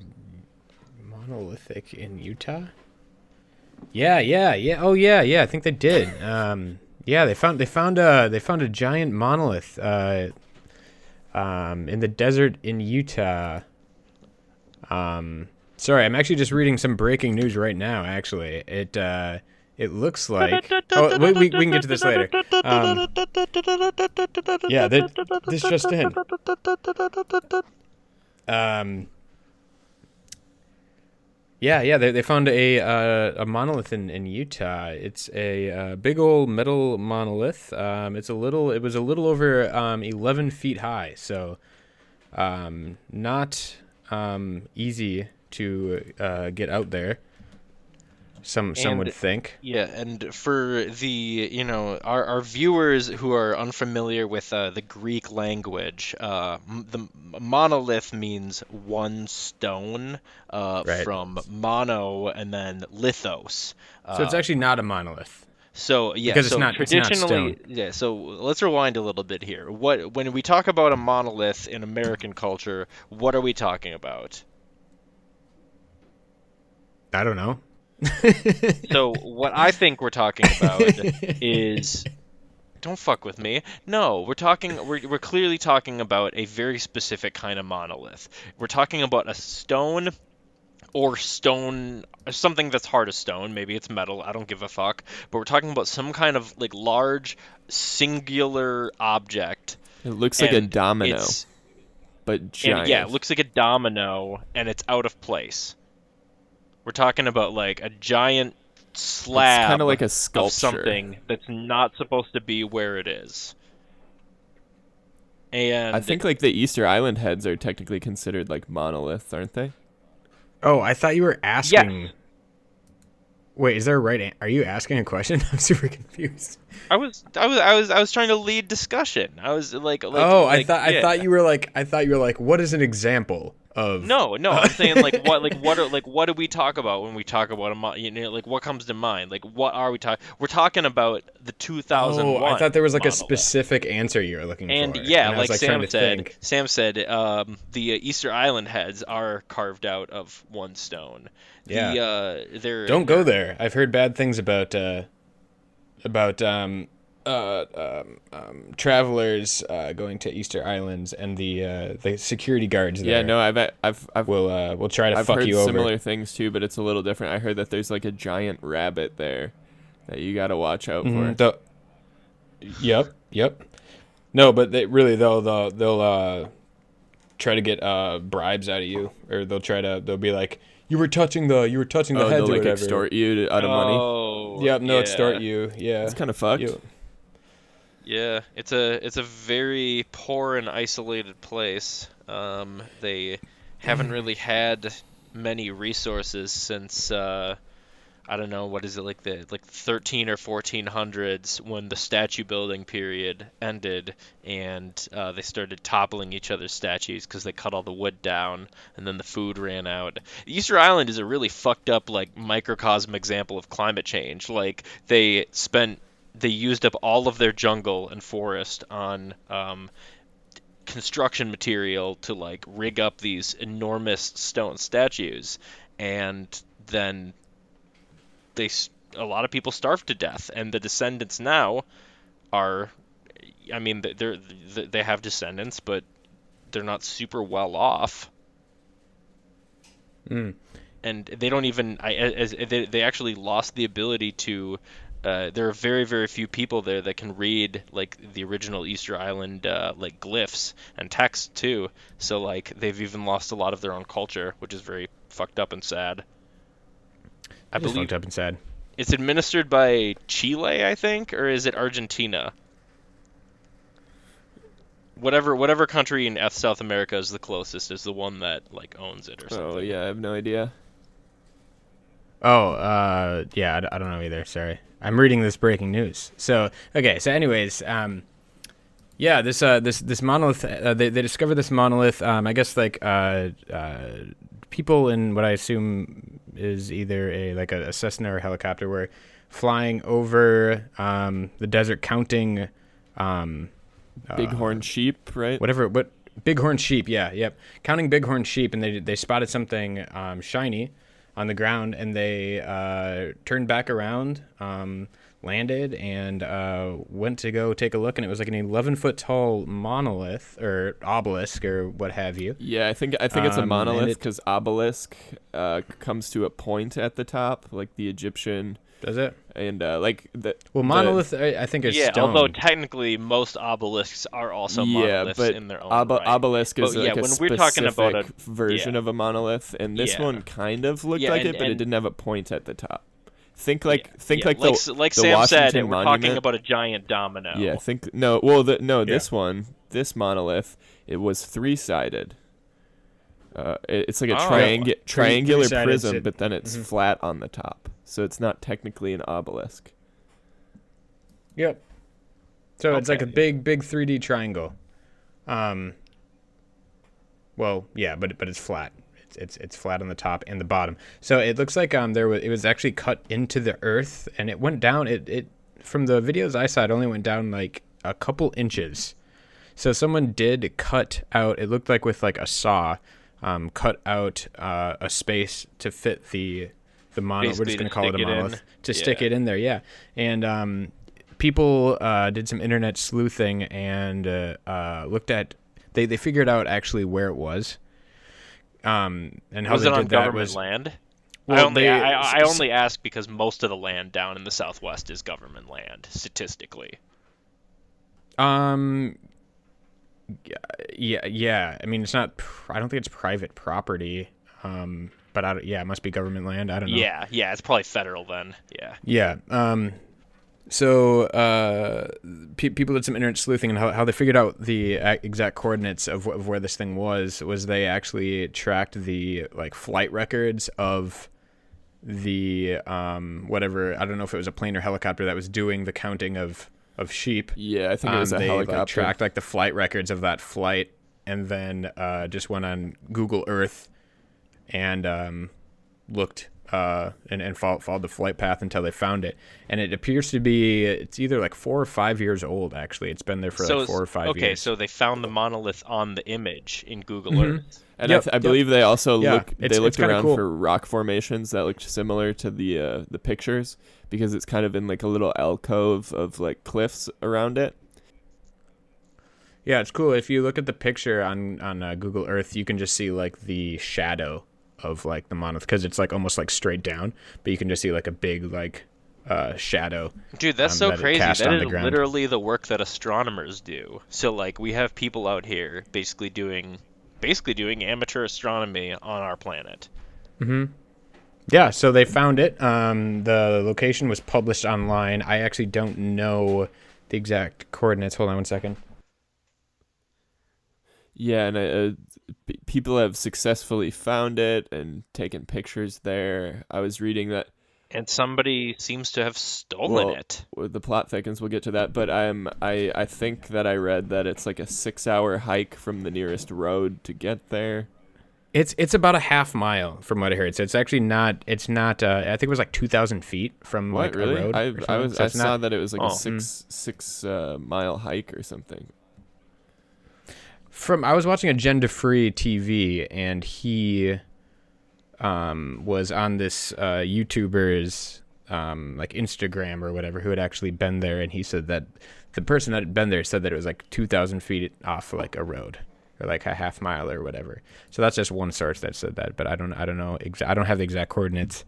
the monolithic in Utah? Yeah, yeah, yeah. Oh yeah, yeah, I think they did. Um yeah, they found they found a they found a giant monolith uh um in the desert in Utah. Um sorry, I'm actually just reading some breaking news right now actually. It uh it looks like Oh, we, we, we can get to this later. Um, yeah, that, this just in. Um, yeah, yeah, they, they found a uh, a monolith in, in Utah. It's a uh, big old metal monolith. Um, it's a little. It was a little over um, eleven feet high, so um, not um, easy to uh, get out there. Some some would think. Yeah, and for the you know our, our viewers who are unfamiliar with uh, the Greek language, uh, m- the monolith means one stone uh, Right. from mono and then lithos. So it's actually not a monolith. So yeah, Because it's so not- it's not traditionally, stone. yeah. So let's rewind a little bit here. What when we talk about a monolith in American culture, what are we talking about? I don't know. So what I think we're talking about is don't fuck with me. No, we're talking we're we're clearly talking about a very specific kind of monolith. We're talking about a stone or stone something that's hard as stone, maybe it's metal, I don't give a fuck, but we're talking about some kind of like large singular object. It looks like a domino, but giant. and yeah, it looks like a domino and it's out of place. We're talking about like a giant slab kind of like a of sculpture. something that's not supposed to be where it is. And I think like the Easter Island heads are technically considered like monoliths, aren't they? Oh, I thought you were asking. Wait, is there a right? An- are you asking a question? I'm super confused. I was I was I was I was trying to lead discussion. I was like, like oh, I like, thought I thought you were like I thought you were like what is an example of No, no, I'm saying like what like what are like what do we talk about when we talk about a mo- you know like what comes to mind? Like what are we talking? We're talking about the 2001. Oh, I thought there was like a specific answer you were looking for. And for. yeah, I was, like, trying Sam said. Sam said um, the uh, Easter Island heads are carved out of one stone. Yeah. The, uh, they're Don't go there. I've heard bad things about uh, about um, uh, um, um, travelers uh, going to Easter Islands and the uh, the security guards there. Yeah, no, I've I've I've will uh, will try to I've fuck heard you over. similar things too, but it's a little different. I heard that there's like a giant rabbit there that you got to watch out Mhm, for. the- yep, yep. No, but they really they'll they'll they'll uh, try to get uh, bribes out of you, or they'll try to they'll be like, you were touching the you were touching the Oh, heads they'll or like whatever. extort you to, out of money. Oh, Yep, no, yeah. extort you. Yeah, It's kind of fucked. You- Yeah, it's a it's a very poor and isolated place. Um, they haven't really had many resources since uh, I don't know what is it like the like 13 or 1400s when the statue building period ended and uh, they started toppling each other's statues because they cut all the wood down and then the food ran out. Easter Island is a really fucked up like microcosm example of climate change. Like they spent they used up all of their jungle and forest on um, construction material to like rig up these enormous stone statues, and then they a lot of people starved to death, and the descendants now are, I mean, they're they have descendants, but they're not super well off. Mm. and they don't even I, as, they, they actually lost the ability to uh, there are very very few people there that can read like the original Easter Island uh, like glyphs and text too so like they've even lost a lot of their own culture which is very fucked up and sad I Just believe fucked up and sad. it's administered by Chile I think or is it Argentina whatever whatever country in F- South America is the closest is the one that like owns it or something Oh yeah, I have no idea. Oh, uh, yeah, I don't know either. Sorry, I'm reading this breaking news. So, okay, so anyways, um, yeah, this uh, this this monolith, uh, they they discovered this monolith. Um, I guess like uh, uh, people in what I assume is either a like a, a Cessna or a helicopter were flying over um the desert, counting um Bighorn sheep, right? whatever what bighorn sheep yeah yep counting bighorn sheep and they they spotted something um, shiny on the ground and they uh, turned back around um, landed and uh, went to go take a look and it was like an 11 foot tall monolith or obelisk or what have you. Yeah, I think I think it's a Um, monolith it- because obelisk uh, comes to a point at the top, like the Egyptian, does it and uh, like the well monolith I, I think is yeah, stone although technically most obelisks are also yeah, monoliths but in their own ob- right. obelisk is But yeah, like a when we're talking about a- specific version yeah. of a monolith, and this Yeah. one kind of looked Yeah, like and- it, but it didn't have a point at the top. Think like Yeah, think yeah, like like, the s- like the Sam said, Washington we're talking about a giant domino. Yeah, think no. Well, the, no, Yeah. this one, this monolith, it was three sided. Uh, it- it's like a Oh. triangu- triangular prism, so- but then it's Mhm. flat on the top, so it's not technically an obelisk. Yep. So it's like a big, big 3D triangle. Um. Well, yeah, but but it's flat. It's it's it's flat on the top and the bottom. So it looks like um there was it was actually cut into the earth and it went down. It it from the videos I saw, it only went down like a couple inches. So someone did cut out. It looked like with like a saw, um, cut out uh, a space to fit the the monolith. We're just gonna call it a stick it monolith to stick it in there. Yeah, and um, people uh, did some internet sleuthing and uh, uh, looked at. They they figured out actually where it was. Um, and how was they it did on that government was land? I only they- I, I only ask because most of the land down in the southwest is government land statistically. Um. Yeah, yeah, yeah. I mean, it's not. I don't think it's private property. Um, but I don't, yeah, it must be government land. I don't know. Yeah, yeah, it's probably federal then. Yeah. Yeah. Um. So, uh, pe- people did some internet sleuthing and how, how they figured out the exact coordinates of, wh- of where this thing was. Was they actually tracked the like flight records of the um whatever I don't know if it was a plane or helicopter that was doing the counting of of sheep. Yeah, I think it was Um, a they helicopter. like tracked like the flight records of that flight, and then uh, just went on Google Earth and um, looked uh, and and followed, followed the flight path until they found it. And it appears to be it's either like four or five years old. Actually, it's been there for so like four or five okay, years. so they found the monolith on the image in Google Mhm. Earth. And Yep, I, th- I yep. believe they also Yeah, look. it's- they looked around cool. for rock formations that looked similar to the uh, the pictures because it's kind of in like a little alcove of like cliffs around it. Yeah, it's cool. If you look at the picture on on uh, Google Earth, you can just see like the shadow of like the monolith because it's like almost like straight down, but you can just see like a big like uh, shadow. Dude, that's um, so that crazy. cast That on is the literally the work that astronomers do. So like we have people out here basically doing basically doing amateur astronomy on our planet. Mm-hmm. Yeah, so they found it. Um, the location was published online. I actually don't know the exact coordinates. Hold on one second. Yeah, and uh, p- people have successfully found it and taken pictures there. I was reading that And somebody seems to have stolen Well, it. well, the plot thickens. We'll get to that, but I'm I I think that I read that it's like a six-hour hike from the nearest road to get there. It's it's about a half mile from what I heard. So it's actually not. It's not. Uh, I think it was like two thousand feet from What like really? a road. I I was So I saw not- that it was like Oh. a six six uh, mile hike or something. From I was watching Agenda Free TV and he um was on this uh YouTuber's um like Instagram or whatever who had actually been there and he said that the person that had been there said that it was like 2000 feet off like a road or like a half mile or whatever. So that's just one source that said that, but I don't I don't know exa- I don't have the exact coordinates.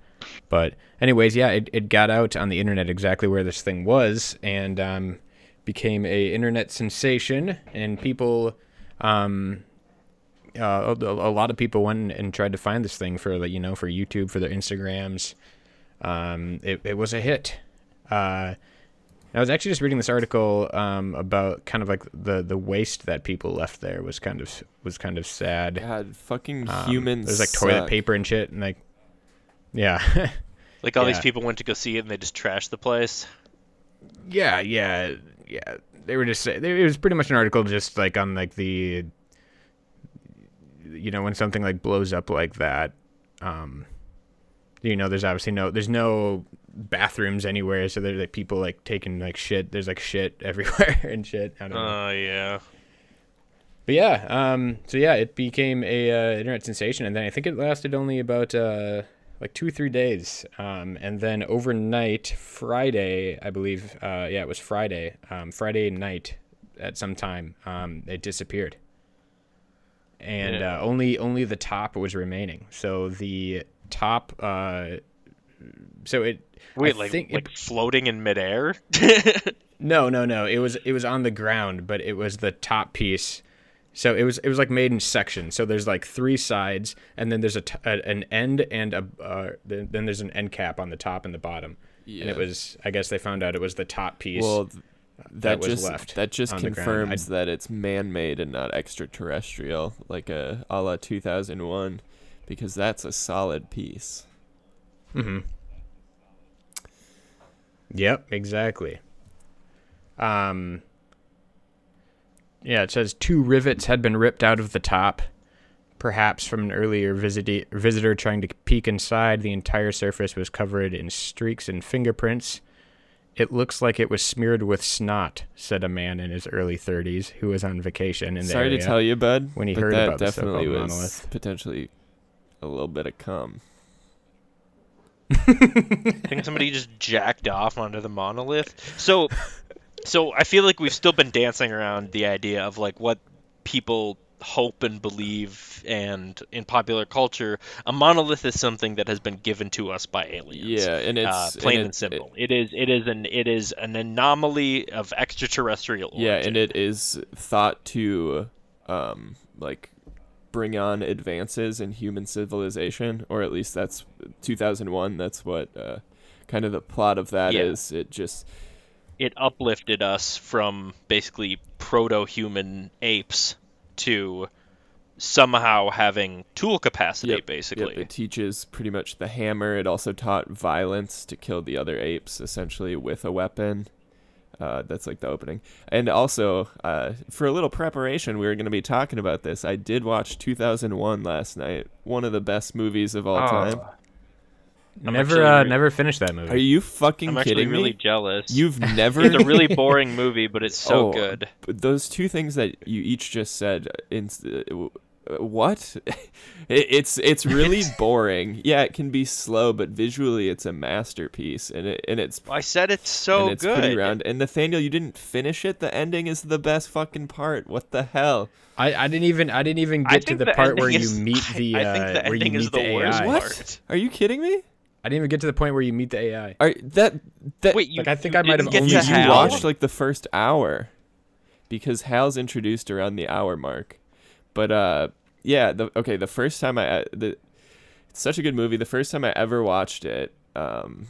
But anyways, yeah, it, it got out on the internet exactly where this thing was and um became a internet sensation and people um, uh, a, a lot of people went and tried to find this thing for like you know for YouTube for their Instagrams. Um, it it was a hit. Uh, I was actually just reading this article um, about kind of like the the waste that people left there was kind of was kind of sad. God, fucking Um, humans. There's like toilet suck. paper and shit, and like yeah, Like all these people went to go see it and they just trashed the place. yeah, yeah, yeah. They were just it was pretty much an article just like on like the you know when something like blows up like that um you know there's obviously no there's no bathrooms anywhere so there's like people like taking like shit there's like shit everywhere and shit I don't know. Oh yeah. But yeah, um, so yeah, it became a uh, internet sensation, and then I think it lasted only about uh, like two or three days, um, and then overnight, Friday, I believe, uh, yeah, it was Friday, um, Friday night, at some time, um, it disappeared, and Yeah. uh, only only the top was remaining. So the top, uh, so it. Wait, I like think it- like floating in midair? no, no, no. It was it was on the ground, but it was the top piece. So it was it was like made in sections. So there's like three sides, and then there's a, t- a an end and a uh, then, then there's an end cap on the top and the bottom. And it was I guess they found out it was the top piece. Well, th- that, that was just left that just on the ground. confirms that it's man-made and not extraterrestrial, like a a la 2001, because that's a solid piece. mm-hmm. Yep, exactly. Um. Yeah, it says two rivets had been ripped out of the top, perhaps from an earlier visiti- visitor trying to peek inside. The entire surface was covered in streaks and fingerprints, It looks like it was smeared with snot, said a man in his early 30s who was on vacation in the Sorry area. to tell you, bud. when he but heard that about the definitely so-called was monolith. potentially a little bit of cum. I think somebody just jacked off onto the monolith. So, so I feel like we've still been dancing around the idea of like what people hope and believe, and in popular culture, a monolith is something that has been given to us by aliens. Yeah, and it's uh, and plain it- and simple. it is it is an it is an anomaly of extraterrestrial it- yeah, and it is thought to um like bring on advances in human civilization, or at least that's 2001. That's what uh, kind of the plot of that is. Yeah. It just it uplifted us from basically proto-human apes to somehow having tool capacity Yep, basically Yep, it teaches pretty much the hammer. It also taught violence to kill the other apes, essentially with a weapon. Uh, that's like the opening. And also, uh, for a little preparation, we were going to be talking about this. I did watch 2001 last night. One of the best movies of all Oh, time. I'm never, actually uh, re- never finished that movie. Are you fucking kidding me? I'm actually kidding really jealous. You've never. It's a really boring movie, but it's so Oh, good. But those two things that you each just said in uh, what it, it's it's really boring yeah it can be slow but visually it's a masterpiece and it and it's I said it's so and it's good. pretty round and nathaniel you didn't finish it the ending is the best fucking part what the hell I, I didn't even I didn't even I get to the, the part where you meet I- the I uh, think the where you ending is meet the the worst AI. part. what are you kidding me I didn't even get to the point where you meet the AI. are that that Wait, you, Like, I think you I might have you, only you Hal? watched like the first hour because Hal's introduced around the hour mark. But uh yeah, the okay, the first time I uh, the it's such a good movie. The first time I ever watched it, um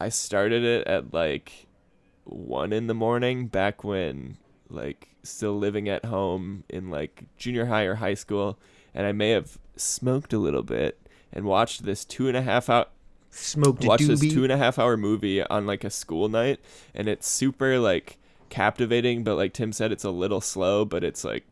I started it at like 1 in the morning back when like still living at home in like junior high or high school and I may have smoked a little bit and watched this two and a half hour Smoked a watch this two and a half hour movie on like a school night and it's super like captivating but like tim said it's a little slow but it's like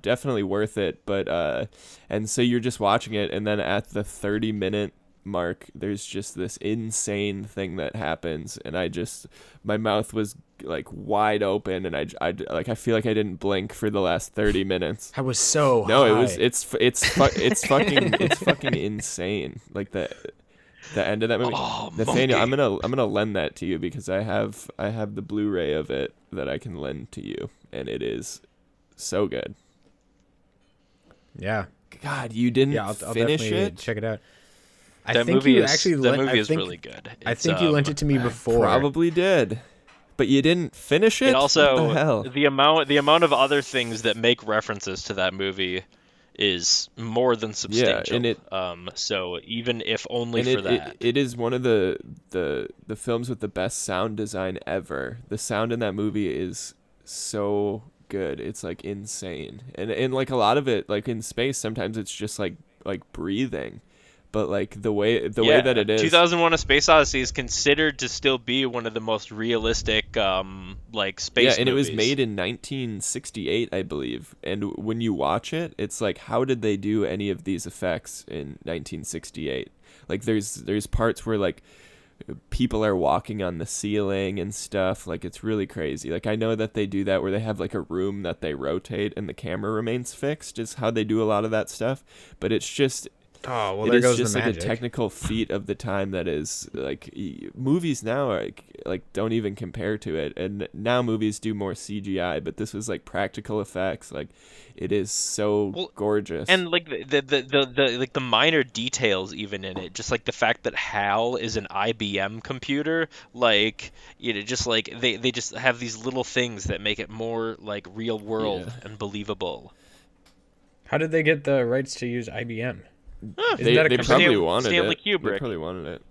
definitely worth it but uh and so you're just watching it and then at the 30 minute mark there's just this insane thing that happens and i just my mouth was like wide open and i, I like i feel like i didn't blink for the last 30 minutes I was so no, it was high. it's it's fu- it's fucking it's fucking insane. Like the the end of that movie. Oh, Nathaniel, I'm gonna I'm gonna lend that to you because I have I have the Blu-ray of it that I can lend to you, and it is so good. yeah God, you didn't yeah. I'll, I'll finish it. check it out. I that think movie you is actually that lent, movie is think, really good. I think you lent um, it to me I before. Probably did, but you didn't finish it. It also what the hell? the amount the amount of other things that make references to that movie is more than substantial. Yeah, and it- um so even if only for it, that. it, it is one of the, the the films with the best sound design ever. The sound in that movie is so good. It's like insane. And and like a lot of it like in space sometimes it's just like like breathing. But like the way the way that it is 2001: A Space Odyssey is considered to still be one of the most realistic, um, like space. Yeah, and it was made in 1968, I believe. And when you watch it, it's like how did they do any of these effects in 1968? Like there's there's parts where like people are walking on the ceiling and stuff like it's really crazy like i know that they do that where they have like a room that they rotate and the camera remains fixed is how they do a lot of that stuff but it's just oh well, it there is goes just the like magic. a technical feat of the time that is like movies now are like, like don't even compare to it and now movies do more cgi but this was like practical effects like it is so Well, gorgeous and like the, the the, the the like the minor details even in it just like the fact that hal is an ibm computer like you know just like they they just have these little things that make it more like real world Yeah. and believable How did they get the rights to use IBM? Isn't they, that a they probably Stan- wanted Stanley it. They probably wanted it.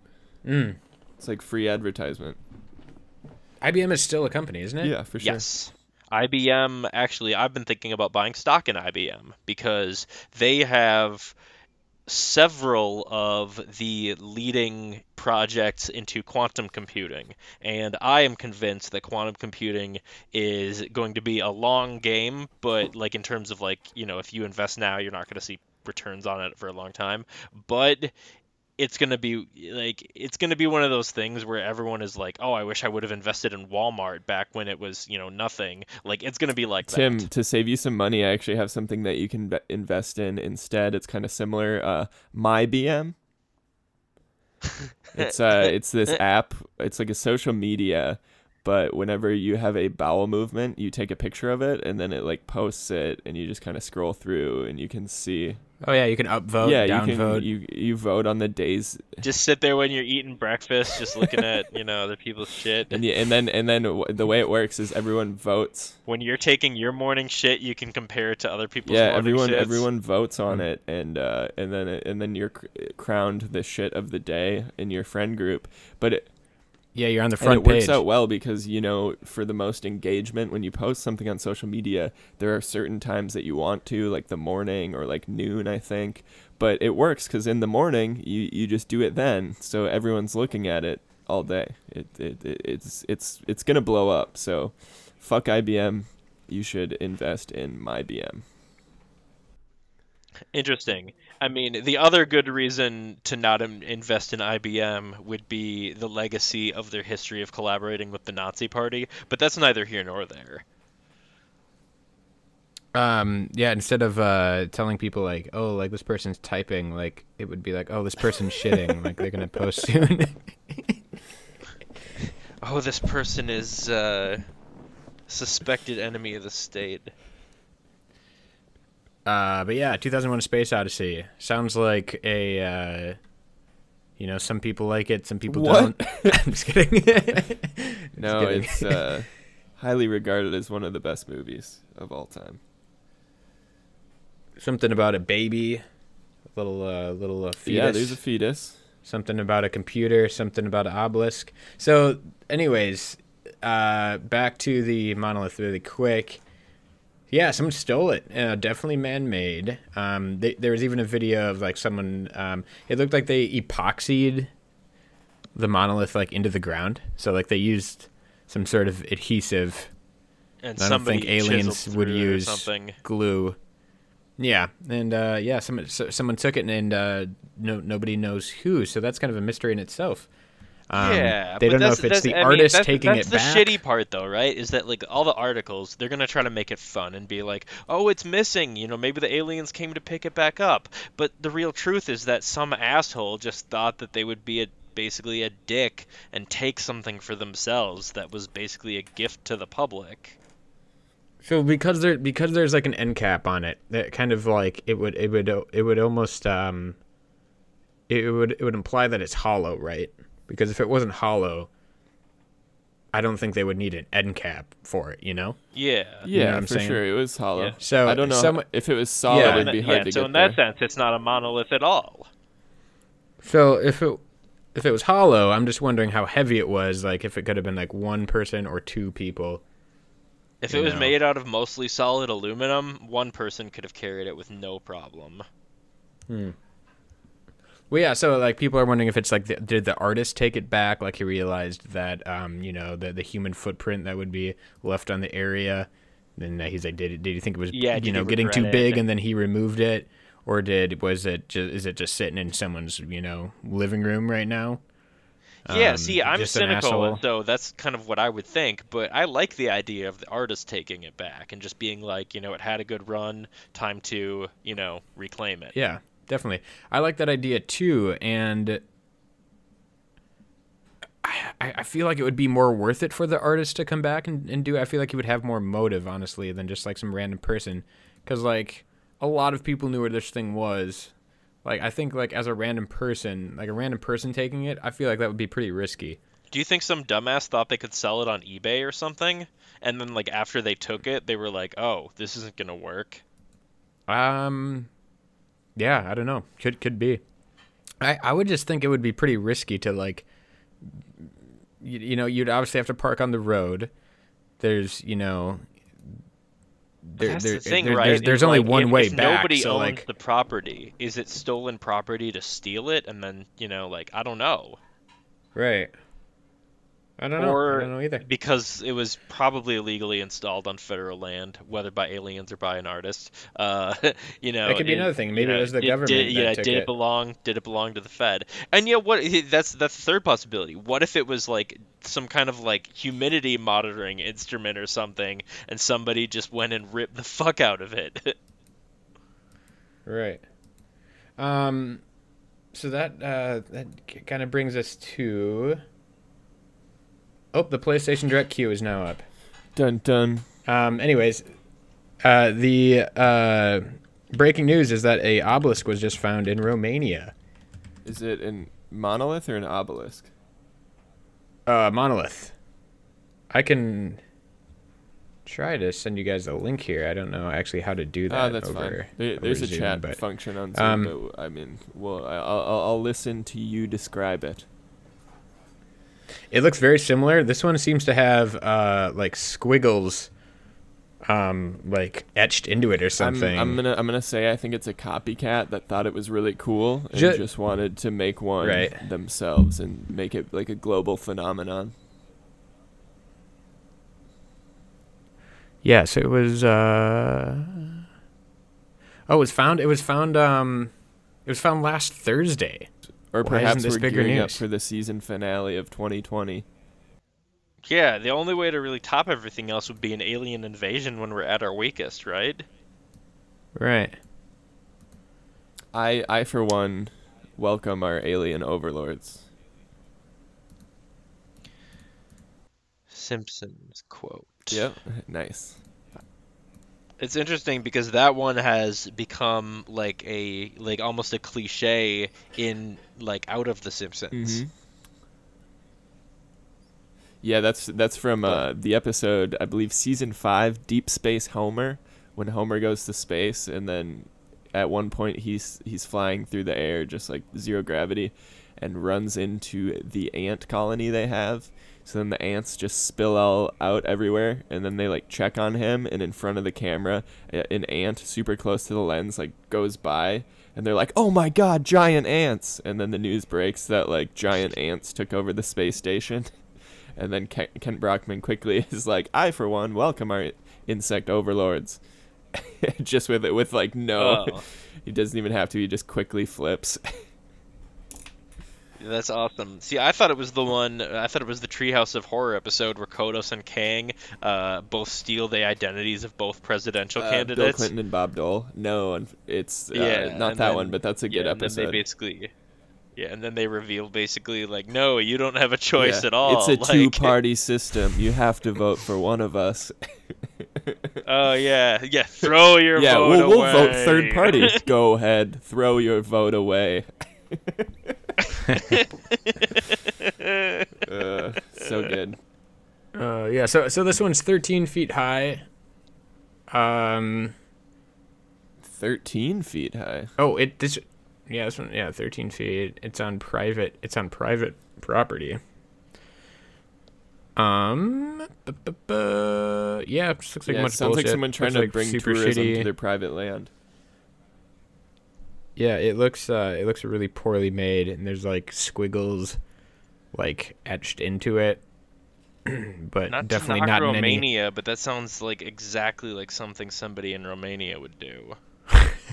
Mm. it's like free advertisement. IBM is still a company, isn't it? yeah for sure. Yes. IBM actually I've been thinking about buying stock in IBM because they have several of the leading projects into quantum computing. And I am convinced that quantum computing is going to be a long game but like in terms of like you know if you invest now you're not going to see returns on it for a long time but it's gonna be like it's gonna be one of those things where everyone is like, "Oh, I wish I would have invested in Walmart back when it was, you know, nothing." Like it's gonna be like Tim, that. to save you some money, I actually have something that you can be- invest in instead. It's kind of similar. Uh, My BM. It's uh, it's this app. It's like a social media, but whenever you have a bowel movement, you take a picture of it, and then it like posts it, and you just kind of scroll through, and you can see. Oh yeah, you can upvote, yeah, you downvote. can you you vote on the days, Just sit there when you're eating breakfast, just looking at, you know, other people's shit. and you, and then and then w- the way it works is everyone votes. When you're taking your morning shit, you can compare it to other people's yeah, morning everyone shits. everyone votes on Hmm. it, and uh, and then and then you're cr- crowned the shit of the day in your friend group. But it, yeah, you're on the and front it works out well because you know for the most engagement when you post something on social media, there are certain times that you want to, like the morning or like noon, I think. But it works because in the morning you you just do it then, so everyone's looking at it all day. It, it, it it's it's it's gonna blow up. So, fuck IBM. You should invest in my BM. Interesting. I mean, the other good reason to not invest in IBM would be the legacy of their history of collaborating with the Nazi Party, but that's neither here nor there. Um, yeah, instead of uh, telling people like, oh, like this person's typing, like it would be like, oh, this person's shitting, like they're gonna post soon. Oh, this person is uh, suspected enemy of the state. Uh, but yeah, 2001: Space Odyssey sounds like a, uh, you know, some people like it, some people What? don't. I'm just kidding. No, kidding. it's uh, highly regarded as one of the best movies of all time. something about a baby, a little, uh, little uh, fetus. Yeah, there's a fetus. something about a computer, something about an obelisk. So, anyways, uh, back to the monolith really quick. Yeah, someone stole it. Uh, definitely man-made. Um, they, there was even a video of like someone. Um, it looked like they epoxied the monolith like into the ground. So like they used some sort of adhesive And I don't somebody think aliens would use something. glue. Yeah, and uh, yeah, someone so, someone took it, and uh, no nobody knows who. So that's kind of a mystery in itself. Um, yeah, they don't know if it's the I mean, artist that's, taking that's it the shitty part, though, right? Is that like all the articles, they're gonna try to make it fun and be like, "Oh, it's missing." You know, maybe the aliens came to pick it back up. But the real truth is that some asshole just thought that they would be a basically a dick and take something for themselves that was basically a gift to the public. So because there because there's like an end cap on it, that kind of like it would it would it would almost um it would it would imply that it's hollow, right? Because if it wasn't hollow, I don't think they would need an end cap for it, you know? Yeah. Yeah, what I'm for saying? sure. It was hollow. Yeah. So I don't know some- if it was solid. Yeah. it'd be hard yeah, to so get in that there. sense, it's not a monolith at all. So if it if it was hollow, I'm just wondering how heavy it was. Like if it could have been like one person or two people. If You it was know. made out of mostly solid aluminum, one person could have carried it with no problem. Hmm. Well, yeah. So like people are wondering if it's like the, did the artist take it back? Like he realized that um you know the the human footprint that would be left on the area. Then he's like, did did he think it was Yeah, you know getting too regret it? big and then he removed it, or did was it just is it just sitting in someone's you know living room right now? Yeah, Um, see, I'm cynical, so that's kind of what I would think. But I like the idea of the artist taking it back and just being like, you know, it had a good run, time to, you know, reclaim it. Yeah, definitely. I like that idea too, and I, I feel like it would be more worth it for the artist to come back and, and do. it. I feel like he would have more motive, honestly, than just like some random person, because like a lot of people knew where this thing was. Like I think like as a random person, like a random person taking it, I feel like that would be pretty risky. Do you think some dumbass thought they could sell it on eBay or something? And then, like, after they took it, they were like, oh, this isn't going to work? Um, yeah, I don't know. Could could be. I I would just think it would be pretty risky to like. You, you know, you'd obviously have to park on the road. There's, you know. There, That's there- the thing, there- right? There's, there's only like, one if, way if back. nobody so owns like, the property, is it stolen property to steal it? And then, you know, like, I don't know. right. I don't know. Or- I don't know either. because it was probably illegally installed on federal land, whether by aliens or by an artist. Uh, you know, it could be it- another thing. you Maybe it was the did- government Did, that yeah, did it. it. belong? Did it belong to the Fed? And yeah, what? That's that's the third possibility. What if it was like some kind of like humidity monitoring instrument or something, and somebody just went and ripped the fuck out of it? Right. Um, so that uh, that kind of brings us to. Oh, the PlayStation Direct queue is now up. Dun dun. Um, anyways, uh, the uh, breaking news is that a obelisk was just found in Romania. Is it a monolith or an obelisk? Uh, monolith. I can try to send you guys a link here. I don't know actually how to do that. Ah, that's over, fine. There, there's over a Zoom, chat but function on Zoom, um, but w- I mean, well, I- I'll, I'll, I'll listen to you describe it. It looks very similar. This one seems to have uh like squiggles um like etched into it or I'm, something. I'm gonna I'm gonna say I think it's a copycat that thought it was really cool and Ju- just wanted to make one Right. themselves and make it like a global phenomenon. Yes, it was uh Oh, it was found it was found um it was found last Thursday. Or Why perhaps this we're bigger gearing up for the season finale of 2020. yeah, the only way to really top everything else would be an alien invasion when we're at our weakest, right? Right. I I for one welcome our alien overlords. Simpsons quote. Yep, nice. It's interesting because that one has become like a like almost a cliche in like out of the Simpsons. Mhm. Yeah, that's that's from uh, the episode I believe season five, Deep Space Homer, when Homer goes to space and then at one point he's he's flying through the air just like zero gravity and runs into the ant colony they have. So then the ants just spill all out everywhere and then they like check on him and in front of the camera an ant super close to the lens like goes by and they're like, "Oh my god, giant ants." And then the news breaks that like giant ants took over the space station. And then Ken, Kent Brockman quickly is like, "I for one welcome our insect overlords." just with it with like no Oh. he doesn't even have to he just quickly flips That's awesome. See, I thought it was the one. I thought it was the Treehouse of Horror episode where Kodos and Kang uh, both steal the identities of both presidential Uh, Bill. Clinton and Bob Dole. No, and it's uh, Yeah, not that then- one, but that's a good yeah, and then episode. they basically, yeah, and then they reveal basically like, no, you don't have a choice Yeah, at all. It's a like, two-party system. You have to vote for one of us. Oh yeah, yeah. Throw your yeah, vote we'll, we'll vote third party. Go ahead, throw your vote away. uh, so good. Uh yeah, so so this one's 13 feet high. Um Thirteen feet high. oh, it this yeah, this one yeah, 13 feet. It's on private it's on private property. Um, bu- bu- bu- yeah, looks like yeah, a it bunch of sounds like someone trying Looks to like bring tourism shitty. to their private land. Yeah, it looks uh it looks really poorly made and there's like squiggles like etched into it. but Not definitely not in any Romania, but that sounds like exactly like something somebody in Romania would do.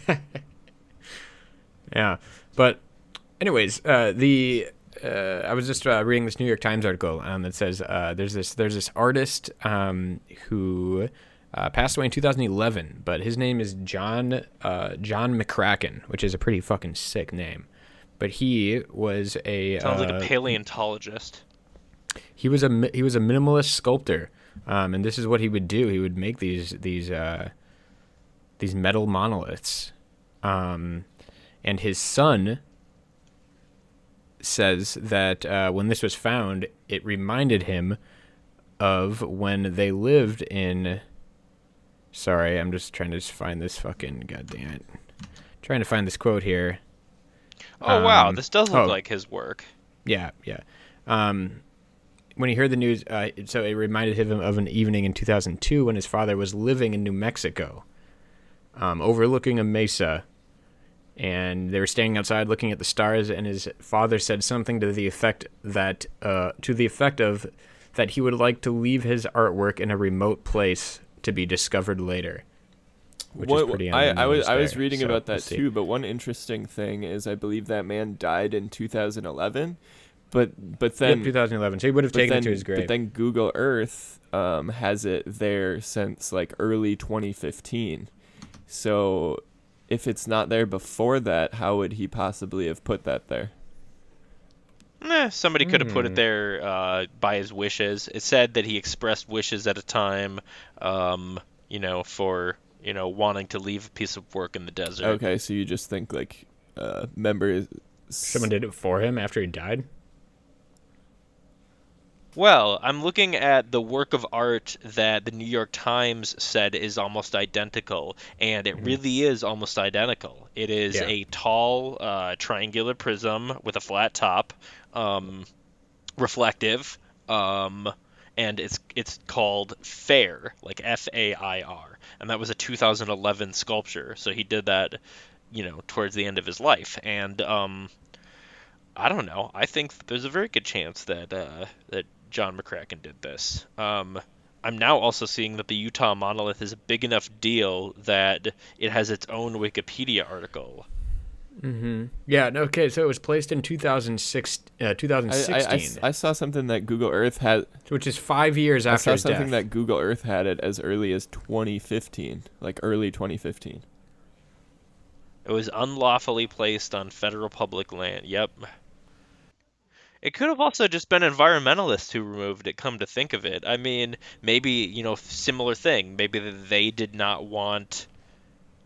Yeah. But anyways, uh the uh, I was just uh, reading this New York Times article um, that says uh, there's this there's this artist um, who uh, passed away in 2011, but his name is John uh, John McCracken, which is a pretty fucking sick name. But he was a Sounds like uh, a paleontologist. he was a he was a minimalist sculptor, um, and this is what he would do. He would make these these uh, these metal monoliths, um, and his son says that uh, when this was found, it reminded him of when they lived in. Sorry, I'm just trying to just find this fucking goddamn it. Trying to find this quote here. Oh wow, um, this does look oh. like his work. Yeah, yeah. Um, when he heard the news, uh, so it reminded him of an evening in 2002 when his father was living in New Mexico, um, overlooking a mesa, and they were standing outside looking at the stars. And his father said something to the effect that, uh, to the effect of, that he would like to leave his artwork in a remote place to be discovered later. Which What- is pretty I, I was nose I was reading so about we'll that too, but one interesting thing is I believe that man died in 2011, but but then Yep, 2011. So he would have taken then, it to his grave. But then Google Earth um, has it there since like early 2015. So if it's not there before that, how would he possibly have put that there? Eh, somebody could have put Hmm. it there uh, by his wishes. It said that he expressed wishes at a time, um, you know, for you know wanting to leave a piece of work in the desert. Okay, so you just think like uh, member Someone did it for him after he died. Well, I'm looking at the work of art that the New York Times said is almost identical, and it really is almost identical. It is Yeah. a tall, uh, triangular prism with a flat top, um, reflective, um, and it's it's called Fair, like F A I R, and that was a 2011 sculpture. So he did that, you know, towards the end of his life, and um, I don't know. I think there's a very good chance that uh, that John McCracken did this. Um, I'm now also seeing that the Utah monolith is a big enough deal that it has its own Wikipedia article. Mm-hmm. Yeah. no, Okay. So it was placed in 2006, uh, I, I, 2016, I s- I saw something that Google Earth had. which is five years after. I after saw his something death. that Google Earth had it as early as 2015, like early 2015. It was unlawfully placed on federal public land. Yep. It could have also just been environmentalists who removed it, come to think of it. I mean, maybe, you know, similar thing. Maybe they did not want,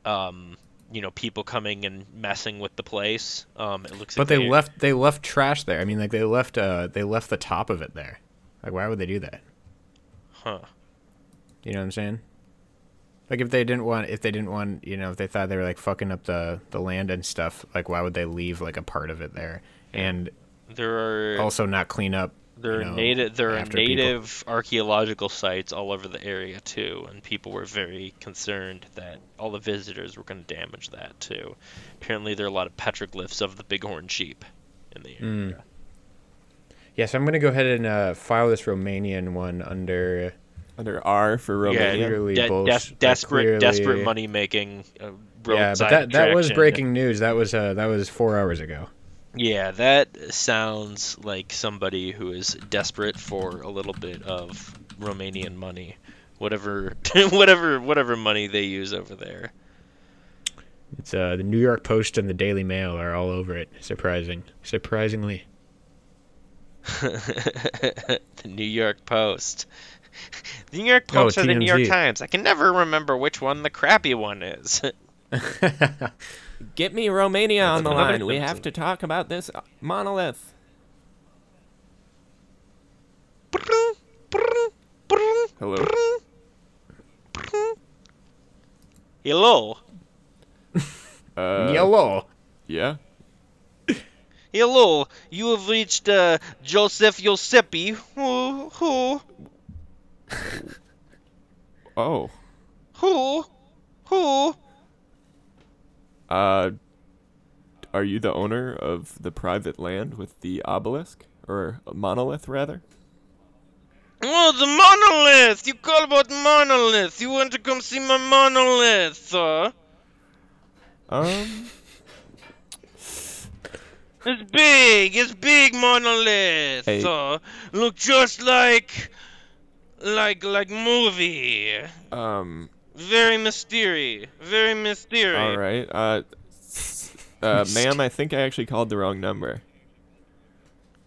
um, you know, people coming and messing with the place. Um, it looks but they left they left trash there. I mean, like they left uh they left the top of it there. Like, why would they do that? Huh. You know what I'm saying? Like if they didn't want if they didn't want you know if they thought they were like fucking up the the land and stuff like why would they leave like a part of it there and There are also not clean up there are you know, native there are after people. native archaeological sites all over the area too, and people were very concerned that all the visitors were going to damage that too. Apparently, there are a lot of petroglyphs of the bighorn sheep in the Mm. area. Yeah, so I'm gonna go ahead and uh, file this Romanian one under. Under R for Romania. clearly De- bulls- des- like, desperate, desperate money making. Uh, Yeah, but that that was breaking news. That was uh that was four hours ago. Yeah, that sounds like somebody who is desperate for a little bit of Romanian money, whatever, whatever, whatever money they use over there. It's uh the New York Post and the Daily Mail are all over it. Surprising, surprisingly. the New York Post. The New York Oh, Post or the New York Times. I can never remember which one the crappy one is. Get me Romania on the another line. We have to talk about this monolith. Hello. Hello. Uh, Yellow. Yeah. Hello. You have reached uh, Joseph Yosepi. Who? Who? Oh. Who? Who? Uh, are you the owner of the private land with the obelisk or monolith rather? Oh, the monolith! You call about monolith! You want to come see my monolith? Uh? Um. It's big! It's big monolith! Hey. Uh, look just like. like. like movie. Um. Very mysterious. Very mysterious. All right. Uh. Uh, ma'am, I think I actually called the wrong number.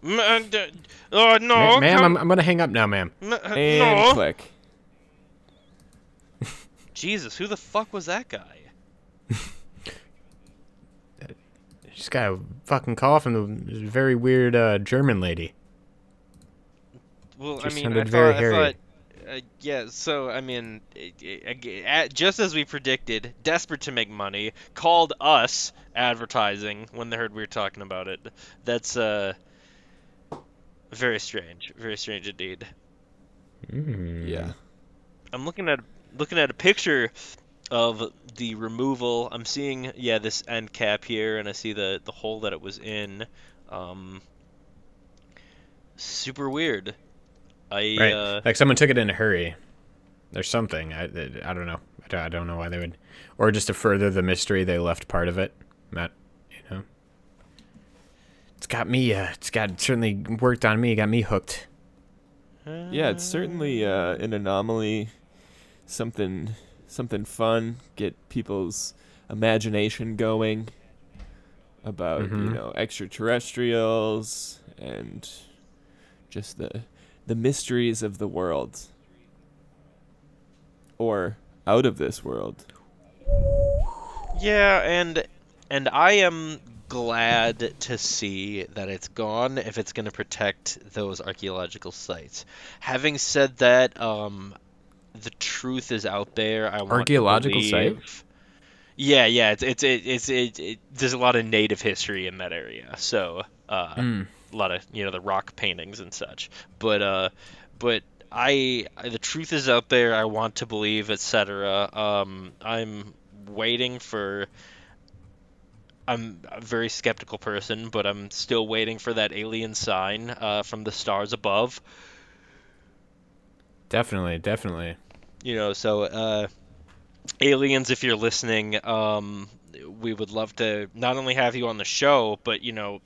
M- uh, d- oh, no. Ma- ma'am, come- I'm, I'm gonna hang up now, ma'am. m- uh, And no. click. Jesus, who the fuck was that guy? Just got a fucking call from the very weird uh, German lady. Well, Just I mean, I thought, hairy. I thought, uh, yeah. So I mean, it, it, it- just as we predicted, desperate to make money, called us advertising when they heard we were talking about it. That's uh, very strange. Very strange indeed. Mm. Yeah. I'm looking at looking at a picture of the removal. I'm seeing yeah this end cap here, and I see the the hole that it was in. Um, super weird. I Right. uh, like someone took it in a hurry. There's something. I, I don't know. I don't, I don't know why they would, or just to further the mystery, they left part of it. Matt, you know, it's got me. Uh, it's got certainly worked on me. Got me hooked. Yeah, it's certainly uh, an anomaly. Something, something fun. Get people's imagination going about you Mhm. know extraterrestrials and just the the mysteries of the world or out of this world. Yeah, and and I am glad to see that it's gone if it's going to protect those archaeological sites. Having said that, um, the truth is out there. I want to Archaeological site? Yeah, yeah, it's it's it, it's it, it, there's a lot of native history in that area, so uh, Mm. A lot of you know the rock paintings and such. But uh, but I the truth is out there. I want to believe, etc. Um, I'm waiting for. I'm a very skeptical person, but I'm still waiting for that alien sign uh, from the stars above. Definitely, definitely. You know, so uh, aliens, if you're listening, um, we would love to not only have you on the show, but you know,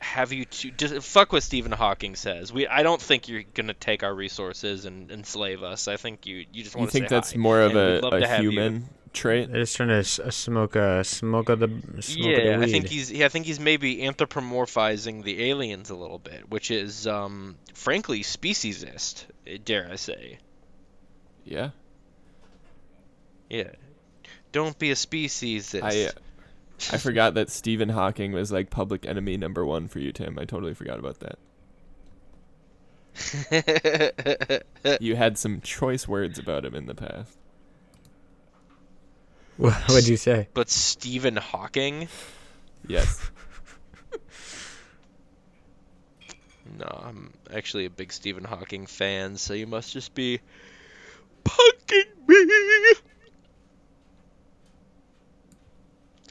have you to just fuck what Stephen Hawking says. We I don't think you're gonna take our resources and enslave us. I think you you just want to think say that's hi. more of and a, a have you. human trait? They're just trying to s- uh, smoke a smoke of the smoke of the Yeah, I think he's yeah, I think he's maybe anthropomorphizing the aliens a little bit, which is um, frankly speciesist, dare I say. Yeah. Yeah. Don't be a speciesist. I uh, I forgot that Stephen Hawking was like public enemy number one for you, Tim. I totally forgot about that. You had some choice words about him in the past. What'd you say? but Stephen Hawking? Yes. No, I'm actually a big Stephen Hawking fan, so you must just be punking me.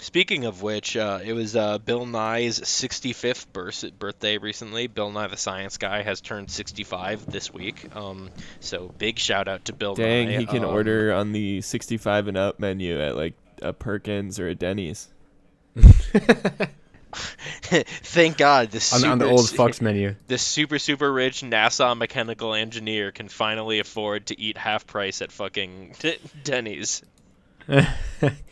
Speaking of which, uh, it was uh, Bill Nye's 65th birth- birthday recently. Bill Nye the Science Guy has turned 65 this week. Um, so big shout out to Bill Dang, Nye. he can Um, order on the 65 and up menu at like a Perkins or a Denny's. Thank God, the on, super, on the old fucks menu. the super super rich NASA mechanical engineer can finally afford to eat half price at fucking Denny's.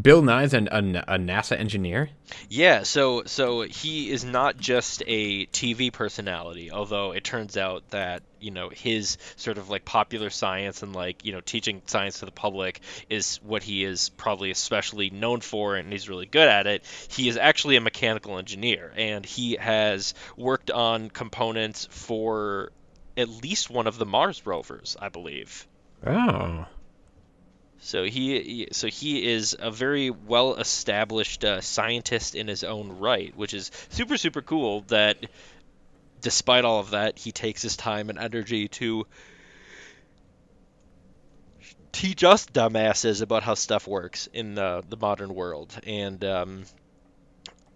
Bill Nye's an, a, a NASA engineer. Yeah, so so he is not just a TV personality, although it turns out that, you know, his sort of like popular science and like, you know, teaching science to the public is what he is probably especially known for and he's really good at it. He is actually a mechanical engineer and he has worked on components for at least one of the Mars rovers, I believe. Oh. So he, so he is a very well established uh, scientist in his own right, which is super super cool. That despite all of that, he takes his time and energy to teach us dumbasses about how stuff works in the the modern world. And um,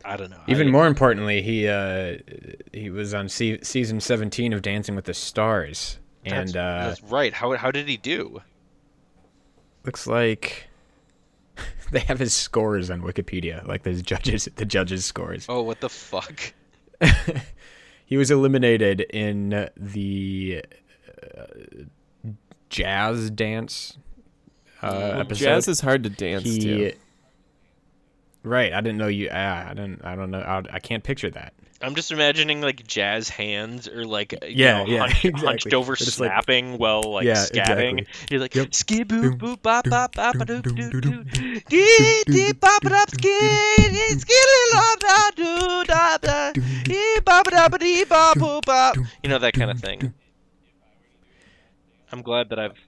I don't know. Even I- more importantly, he uh, he was on se- season 17 of Dancing with the Stars, That's, and uh, that's right. How how did he do? Looks like they have his scores on Wikipedia, like the judges the judges scores. Oh, what the fuck? he was eliminated in the uh, jazz dance uh, Well, episode. jazz is hard to dance he, to. Right, I didn't know you. Ah, I didn't. I don't know. I, I can't picture that. I'm just imagining like jazz hands or like you Yeah, know, yeah, hunched, exactly. hunched over They're just like- while like Yeah, scatting. exactly. You're like Yep. ski boo Doom, bop bop bop doom, doo doom, doo doo dee dee bop it up ski ski la da doo da da dee bop it up dee bop boo bop. You know that kind of thing. I'm glad that I've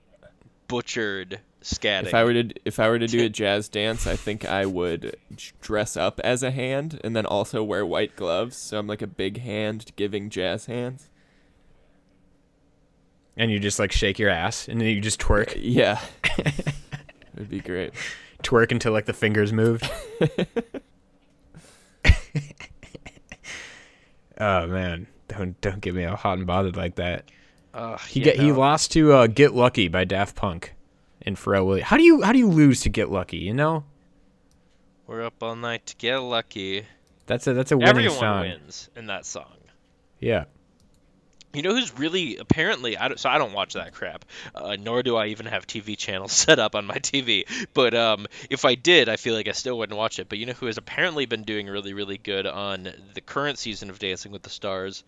butchered scatting. If I were to if I were to do a jazz dance, I think I would dress up as a hand and then also wear white gloves, so I'm like a big hand giving jazz hands. And you just like shake your ass, and then you just twerk, Yeah, it'd be great. twerk until like the fingers moved. oh man, Don't don't get me all hot and bothered like that. Uh, He yeah, get he lost to uh, Get Lucky by Daft Punk and Pharrell Williams. How do you how do you lose to Get Lucky? You know We're up all night to get lucky. that's a that's a winning Everyone song. wins in that song. Yeah. You know who's really apparently I don't, so I don't watch that crap, uh, nor do I even have TV channels set up on my TV. But um, if I did, I feel like I still wouldn't watch it. But you know who has apparently been doing really really good on the current season of Dancing with the Stars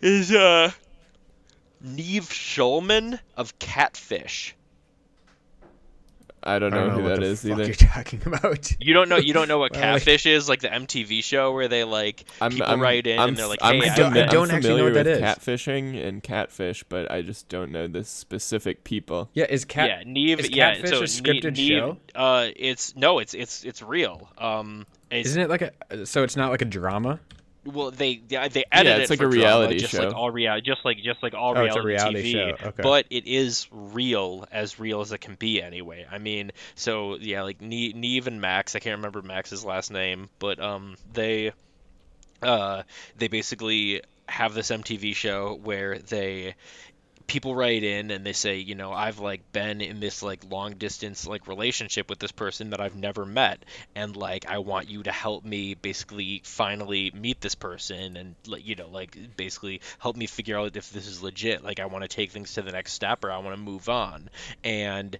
is uh Nev Schulman of Catfish. I don't know, who what that the is fuck either. You're talking about. You don't know you don't know what Well, like- Catfish is, like the MTV show where they like I'm, people I'm, write in I'm, and they're like, I'm hey, I don't- fami- I don't I'm actually know familiar what that with is. catfishing and catfish, but I just don't know the specific people. Yeah, is cat yeah, Nev. is yeah, Catfish so a scripted Nev- show? Uh, it's no, it's it's it's real. Um, it's, Isn't it like a so it's not like a drama? Well, they they, they edit it's it like for a drama, reality just show. like all real, just like just like all Oh, it's a reality, reality TV. show, okay. But it is real, as real as it can be, anyway. I mean, so yeah, like Ne- Nev and Max. I can't remember Max's last name, but um, they uh, they basically have this MTV show where they people write in and they say, you know, I've like been in this like long distance like relationship with this person that I've never met and like I want you to help me basically finally meet this person and like you know like basically help me figure out if this is legit. Like I want to take things to the next step or I want to move on. And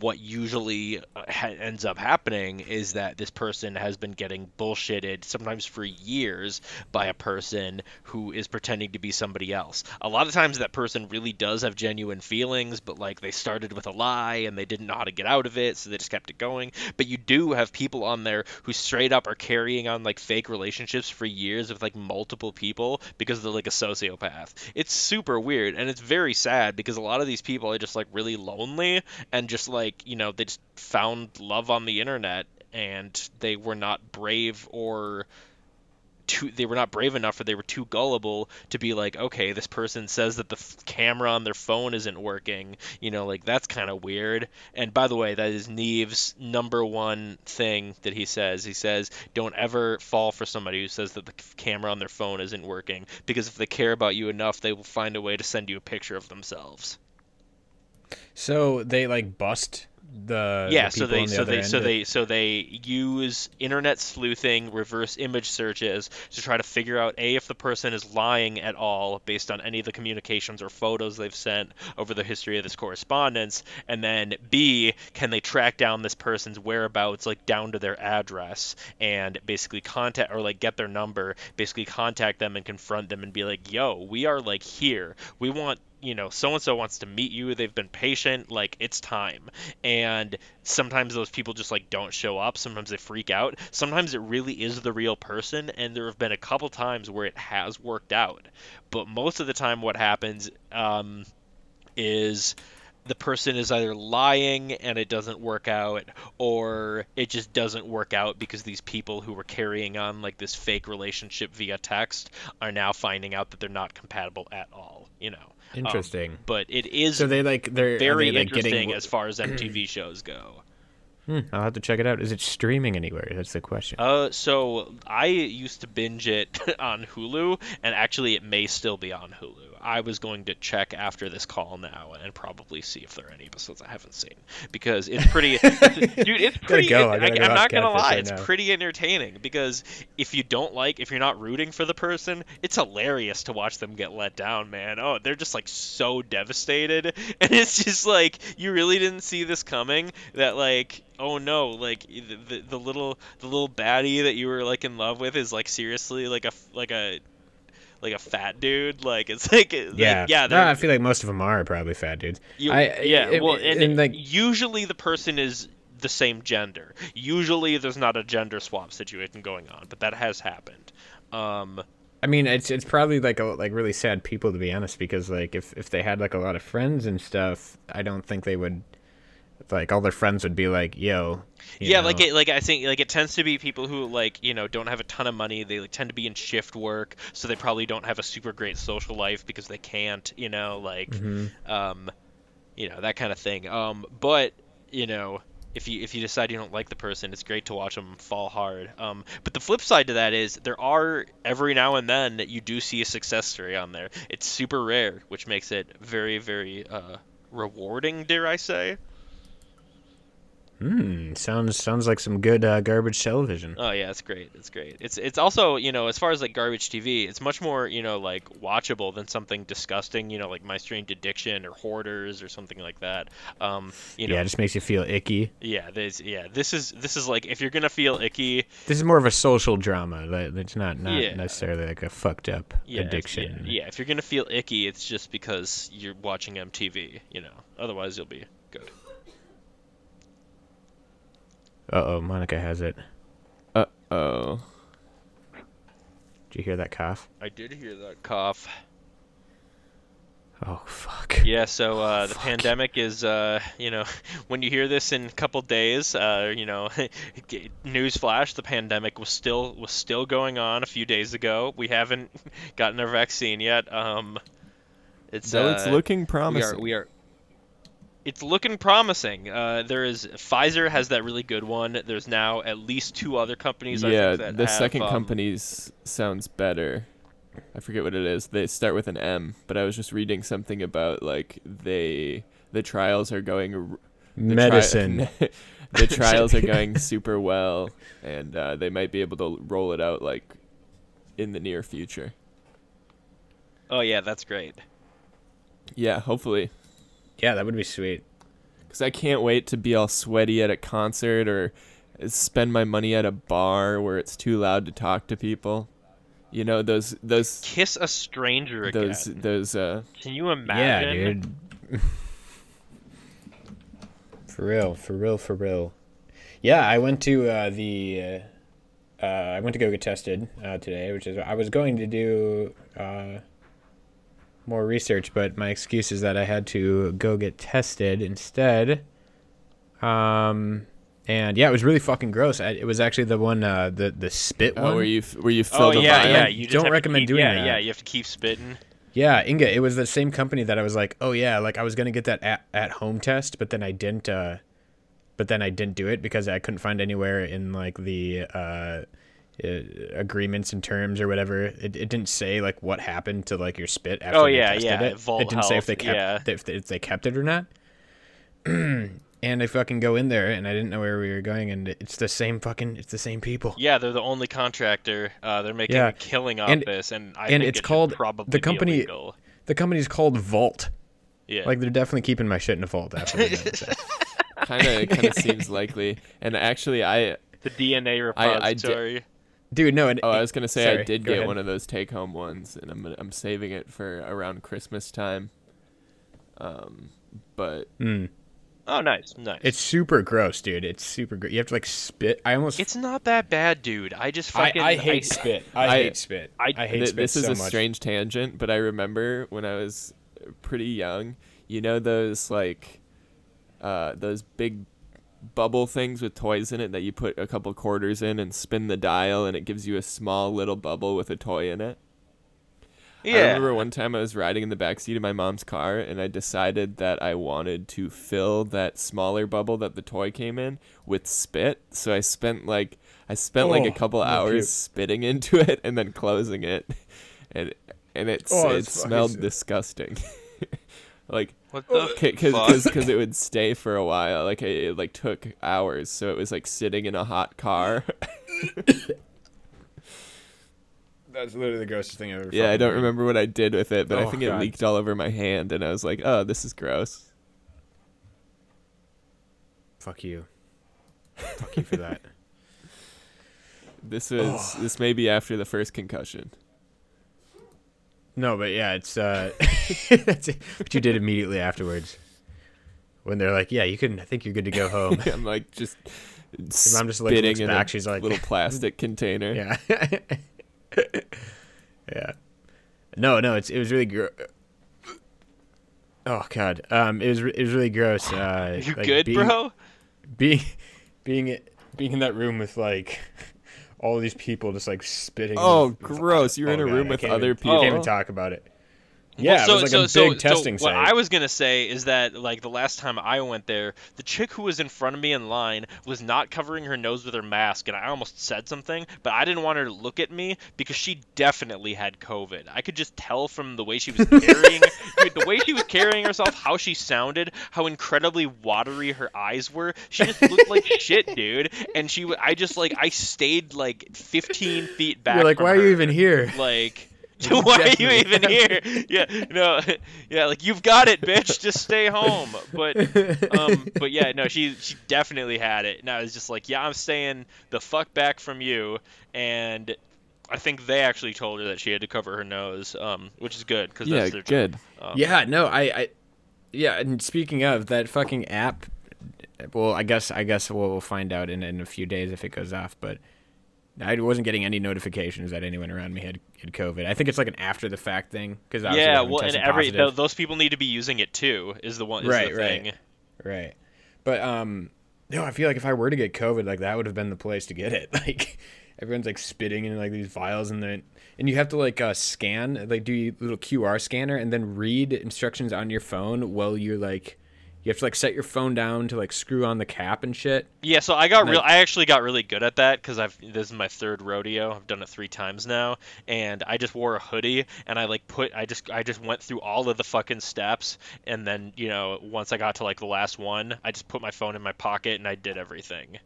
what usually uh, ha- ends up happening is that this person has been getting bullshitted sometimes for years by a person who is pretending to be somebody else. A lot of times that person really does have genuine feelings, but like they started with a lie and they didn't know how to get out of it, so they just kept it going. But you do have people on there who straight up are carrying on like fake relationships for years with like multiple people because they're like a sociopath. It's super weird and it's very sad because a lot of these people are just like really lonely and just like, you know, they just found love on the internet and they were not brave or too they were not brave enough or they were too gullible to be like okay this person says that the f- camera on their phone isn't working you know like that's kind of weird. And by the way that is Nev's number one thing that he says. He says don't ever fall for somebody who says that the camera on their phone isn't working because if they care about you enough they will find a way to send you a picture of themselves So they like bust the yeah the so they the so they so of- they so they use internet sleuthing reverse image searches to try to figure out a if the person is lying at all based on any of the communications or photos they've sent over the history of this correspondence and then b can they track down this person's whereabouts like down to their address and basically contact or like get their number basically contact them and confront them and be like yo we are like here. We want you know, so and so wants to meet you. They've been patient. Like it's time. And sometimes those people just like don't show up. Sometimes they freak out. Sometimes it really is the real person. And there have been a couple times where it has worked out. But most of the time, what happens um, is the person is either lying and it doesn't work out or it just doesn't work out because these people who were carrying on like this fake relationship via text are now finding out that they're not compatible at all you know Um, Interesting. but it is so they like they're very they, like, interesting getting, as far as MTV shows go. Hmm, I'll have to check it out. Is it streaming anywhere? That's the question. Uh, so I used to binge it on Hulu, and actually, it may still be on Hulu. I was going to check after this call now and probably see if there are any episodes I haven't seen because it's pretty, dude. It's pretty. go. It, I, am not gonna lie, right it's now. pretty entertaining because if you don't like, if you're not rooting for the person, it's hilarious to watch them get let down, man. Oh, they're just like so devastated, and it's just like you really didn't see this coming. That like oh no like the, the, the little the little baddie that you were like in love with is like seriously like a like a like a fat dude like it's like like, yeah, yeah No, I feel like most of them are probably fat dudes. you, I- yeah it- well and, and, like- usually the person is the same gender. Usually there's not a gender swap situation going on but that has happened. Um I mean, it's it's probably like a, like really sad people to be honest, because like if if they had like a lot of friends and stuff, I don't think they would like all their friends would be like, "Yo." yeah know, like it like i think like it tends to be people who like you know don't have a ton of money they like tend to be in shift work so they probably don't have a super great social life because they can't you know like mhm. um, you know that kind of thing. Um, but you know, if you if you decide you don't like the person, it's great to watch them fall hard. Um, but the flip side to that is there are every now and then that you do see a success story on there. It's super rare, which makes it very very uh, rewarding, dare I say. Hmm. Sounds sounds like some good uh, garbage television. Oh yeah, it's great. It's great. It's it's also you know as far as like garbage TV, it's much more you know like watchable than something disgusting. You know like My Strange Addiction or Hoarders or something like that. Um, you know, yeah, it just makes you feel icky. yeah, this yeah this is this is like if you're gonna feel icky, This is more of a social drama. Like, it's not not Yeah. necessarily like a fucked up yeah, addiction. Yeah, yeah, if you're gonna feel icky, it's just because you're watching MTV. You know, otherwise you'll be good. Uh oh, Monica has it. Uh oh. Did you hear that cough? I did hear that cough. Oh fuck. Yeah, so uh, the pandemic is, uh, you know, when you hear this in a couple days, uh, you know, newsflash: the pandemic was still was still going on a few days ago. We haven't gotten our vaccine yet. Um, it's So uh, it's looking we are promising. we are. It's looking promising. Uh, there is Pfizer has that really good one. There's now at least two other companies. I yeah, think, that the have, second um, company's sounds better. I forget what it is. They start with an M, but I was just reading something about like they the trials are going r- the tri- Medicine. the trials are going super well, and uh, they might be able to roll it out like in the near future. Oh yeah, that's great. Yeah, hopefully, yeah, that would be sweet. because I can't wait to be all sweaty at a concert or spend my money at a bar where it's too loud to talk to people. You know those those Kiss a stranger again. those those uh Can you imagine? Yeah, imagine? dude. for real, for real, for real. Yeah, I went to uh, the. Uh, uh, I went to go get tested uh, today, which is I was going to do uh, more research, but my excuse is that I had to go get tested instead. Um, and yeah, it was really fucking gross. I, it was actually the one, uh, the the spit oh, one. where you f- where you Oh filled a yeah, vial? yeah. You Don't recommend keep- doing yeah, that. Yeah, you have to keep spitting. Yeah, Inga, it was the same company that I was like, oh yeah, like I was gonna get that at, at home test, but then I didn't. Uh, but then I didn't do it because I couldn't find anywhere in like the uh, agreements and terms or whatever. It, it didn't say like what happened to like your spit after Oh, they yeah, tested yeah, it. Vault it didn't say if they kept yeah. if, they, if they kept it or not. and I fucking go in there and I didn't know where we were going, and it's the same fucking it's the same people. Yeah, they're the only contractor. Uh, they're making Yeah, a killing off and- this, and I and think it's it called- probably the company- illegal. The company's called Vault. Yeah. Like they're definitely keeping my shit in a vault after they did it. kind of kind of seems likely. And actually, I the DNA I- I di- repository. Dude, no. And, oh I was gonna say I did get ahead. one of those take home ones, and I'm I'm saving it for around Christmas time. Um, but Mm. oh, nice, nice. It's super gross, dude. It's super gross. You have to like spit. I almost. It's not that bad, dude. I just I, fucking I hate spit. I, I- hate spit. I- I, hate th- spit this is so a much. strange tangent, but I remember when I was pretty young. You know those like uh, those big bubble things with toys in it that you put a couple quarters in and spin the dial, and it gives you a small little bubble with a toy in it. Yeah. I remember one time I was riding in the back seat of my mom's car and I decided that I wanted to fill that smaller bubble that the toy came in with spit. So I spent like I spent like a Oh, couple hours puke. spitting into it and then closing it. And and it Oh, it smelled disgusting. like What oh, the cuz fuck? cuz cuz it would stay for a while. Like it, it like took hours. So it was like sitting in a hot car. That's literally the grossest thing I've ever. yeah, I don't heard. remember what I did with it, but I Oh, think it God. leaked all over my hand and I was like, "Oh, this is gross." Fuck you. Fuck you for that. This is this may be after the first concussion. No, but yeah, it's uh, that's it. what you did immediately afterwards. When they're like, "Yeah, you can. I think you're good to go home." I'm like just Your mom just like spitting in back. a She's like, little plastic container. "Yeah, yeah." No, no, it's it was really gross. Oh god, um, it was re- it was really gross. Uh, you like, good, being, bro? Being being being in that room with like all these people just like spitting. Oh, gross! You're in a room with other people. I can't even talk about it. Yeah, Well, it was like a big testing What site. I was gonna say is that like the last time I went there, the chick who was in front of me in line was not covering her nose with her mask, and I almost said something, but I didn't want her to look at me because she definitely had COVID. I could just tell from the way she was carrying, dude, the way she was carrying herself, how she sounded, how incredibly watery her eyes were. She just looked like shit, dude. And she, I just like, I stayed like 15 feet back. You're like, why are you even here? Like, why are you even here? Yeah, no, yeah, like you've got it, bitch. Just stay home. But, um, but yeah, no, she she definitely had it, and I was just like, yeah, I'm staying the fuck back from you. And I think they actually told her that she had to cover her nose, um, which is good because Yeah, good. Um, Yeah, no, I, I, yeah. And speaking of that fucking app, well, I guess I guess we'll, we'll find out in in a few days if it goes off. But I wasn't getting any notifications that anyone around me had had COVID. I think it's like an after the fact thing because Yeah, well, and every th- those people need to be using it too. Is the one is Right, the right. thing. right. But um, no, I feel like if I were to get COVID, like that would have been the place to get it. Like everyone's like spitting in like these vials and then and you have to like uh, scan like do a little QR scanner and then read instructions on your phone while you're like you have to like set your phone down to like screw on the cap and shit. Yeah, so I got real. I actually got really good at that because I've this is my third rodeo. I've done it three times now, and I just wore a hoodie and I like put. I just I just went through all of the fucking steps, and then you know once I got to like the last one, I just put my phone in my pocket and I did everything.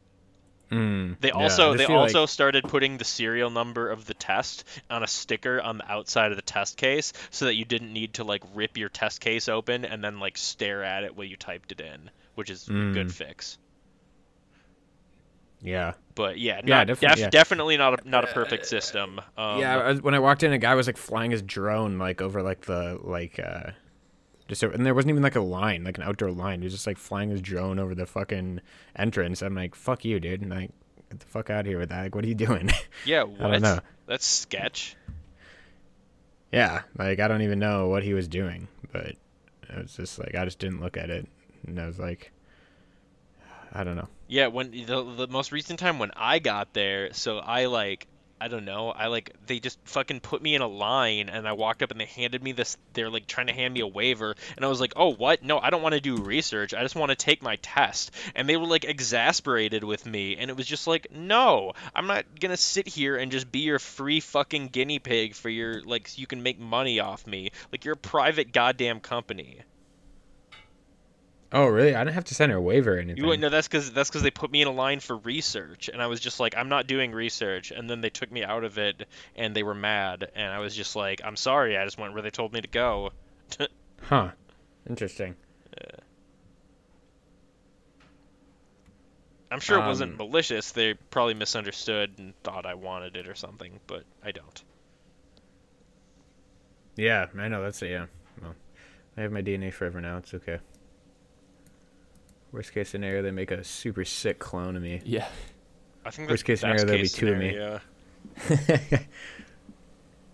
Mm, They also I just they feel like- also started putting the serial number of the test on a sticker on the outside of the test case so that you didn't need to like rip your test case open and then like stare at it while you typed it in, which is a good Mm. fix. yeah. But yeah, Yeah, not, definitely, def- yeah. definitely not a not a perfect system. Um, yeah, when I walked in, a guy was like flying his drone like over like the like uh just over, and there wasn't even like a line, like an outdoor line. He was just like flying his drone over the fucking entrance. I'm like, fuck you, dude. And like, get the fuck out of here with that. Like, what are you doing? yeah. I don't know. That's sketch. yeah, like I don't even know what he was doing, but it was just like I just didn't look at it, and I was like, I don't know. Yeah, when the the most recent time when I got there, so I like I don't know, I like they just fucking put me in a line and I walked up and they handed me this they're like trying to hand me a waiver and I was like, "Oh, what? No, I don't want to do research. I just want to take my test." And they were like exasperated with me and it was just like, "No, I'm not going to sit here and just be your free fucking guinea pig for your like you can make money off me. Like you're a private goddamn company." Oh, really? I didn't have to send her a waiver or anything. You wouldn't know that's because that's because they put me in a line for research, and I was just like, I'm not doing research, and then they took me out of it, and they were mad, and I was just like, I'm sorry, I just went where they told me to go. Huh. Interesting. I'm sure it wasn't Um, malicious. They probably misunderstood and thought I wanted it or something, but I don't. Yeah, I know. That's it. Yeah. Well, I have my DNA forever now. It's okay. Worst case scenario, they make a super sick clone of me. Yeah. I think Worst case scenario, there'll be case two of me.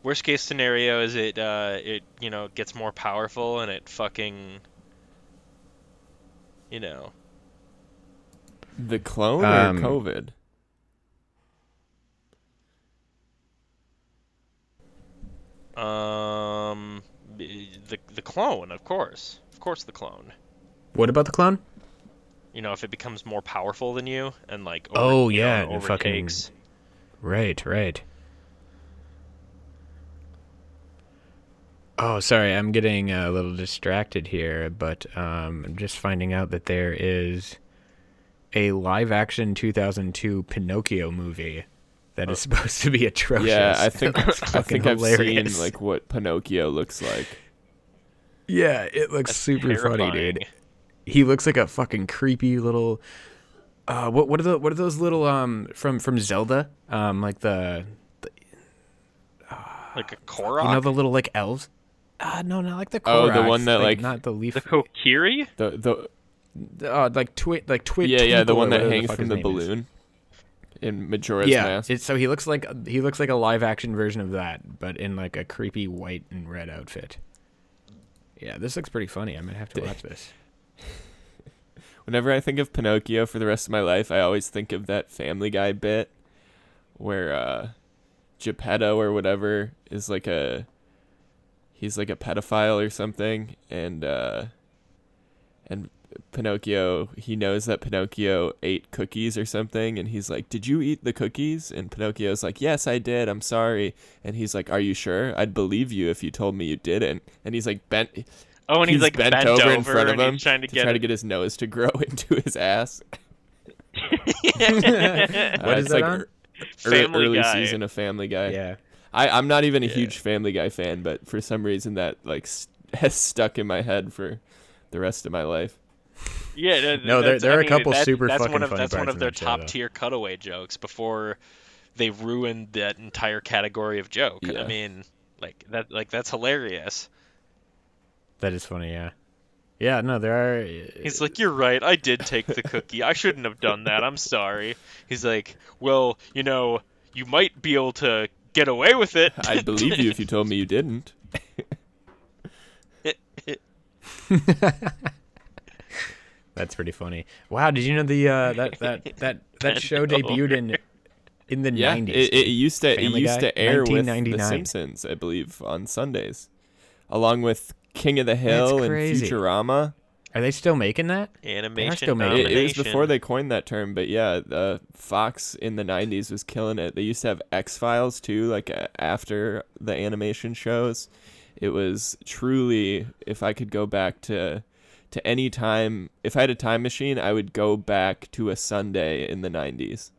Worst case scenario is it uh it you know gets more powerful and it fucking you know The clone Um, or COVID? um the the clone of course of course the clone what about the clone? You know if it becomes more powerful than you and like Oh, you yeah, know, and fucking- Right, right. Oh, sorry, I'm getting a little distracted here, but um, I'm just finding out that there is a live-action 2002 Pinocchio movie that is supposed to be atrocious. Yeah, I think I fucking think I've hilarious. seen like what Pinocchio looks like. Yeah, it looks That's super funny, dude. Terrifying. He looks like a fucking creepy little. Uh, what what are the what are those little um from from Zelda? Um, like the like a Korok you know the little like elves. Uh no, not like the Oh, the Koroks, one that, like- not the leaf. the Kokiri The the uh, like twit like twit. yeah yeah the one that hangs fuck from the name is. balloon in Majora's Yeah, Mask. it's, so he looks like he looks like a live action version of that, but in like a creepy white and red outfit. Yeah, this looks pretty funny. I might have to watch this. Whenever I think of Pinocchio for the rest of my life, I always think of that Family Guy bit where uh, Geppetto or whatever is like a he's like a pedophile or something, and uh, and Pinocchio he knows that Pinocchio ate cookies or something, and he's like, "Did you eat the cookies?" And Pinocchio's like, "Yes, I did. I'm sorry." And he's like, "Are you sure? I'd believe you if you told me you didn't." And he's like bent. Oh, and he's, like bent, bent, over, in front of and him he's trying to, to get try to get his nose to grow into his ass. What Uh, is that like on? ear- Family early Guy. season of Family Guy. Yeah. I, I'm not even a Yeah. huge Family Guy fan, but for some reason that like st- has stuck in my head for the rest of my life. Yeah, that- No, there- that's- there I are a mean, couple that- super that's fucking one of, funny That's one of their that show, though. top tier cutaway jokes before they ruined that entire category of joke. Yeah. I mean, like that, like that's hilarious. That is funny. Yeah. Yeah. No, there are. He's like, "You're right. I did take the cookie. I shouldn't have done that. I'm sorry." He's like, "Well, you know, you might be able to get away with it." I'd believe you if you told me you didn't. That's pretty funny. Wow, did you know the uh, that that that that show debuted in in the Yeah, nineties? it, it used to it used Guy? to air with The 1999. Simpsons, I believe, on Sundays, along with King of the Hill and crazy. Futurama. Are they still making that? Animation still making It, it was before they coined that term, but yeah, uh, Fox in the '90s was killing it. They used to have X Files too, like uh, after the animation shows. It was truly, if I could go back to to any time, if I had a time machine, I would go back to a Sunday in the '90s.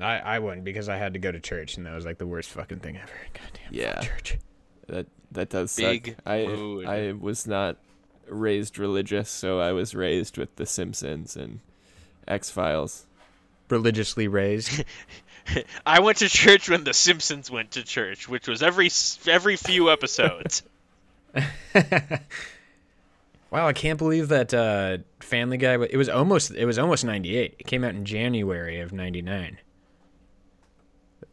I I wouldn't because I had to go to church and that was like the worst fucking thing ever. Goddamn Yeah. fuck church. That that does Big suck. I mood. I was not raised religious, so I was raised with The Simpsons and X Files. Religiously raised. I went to church when The Simpsons went to church, which was every every few episodes. Wow, I can't believe that uh, Family Guy. It was almost it was almost ninety eight. It came out in January of ninety nine.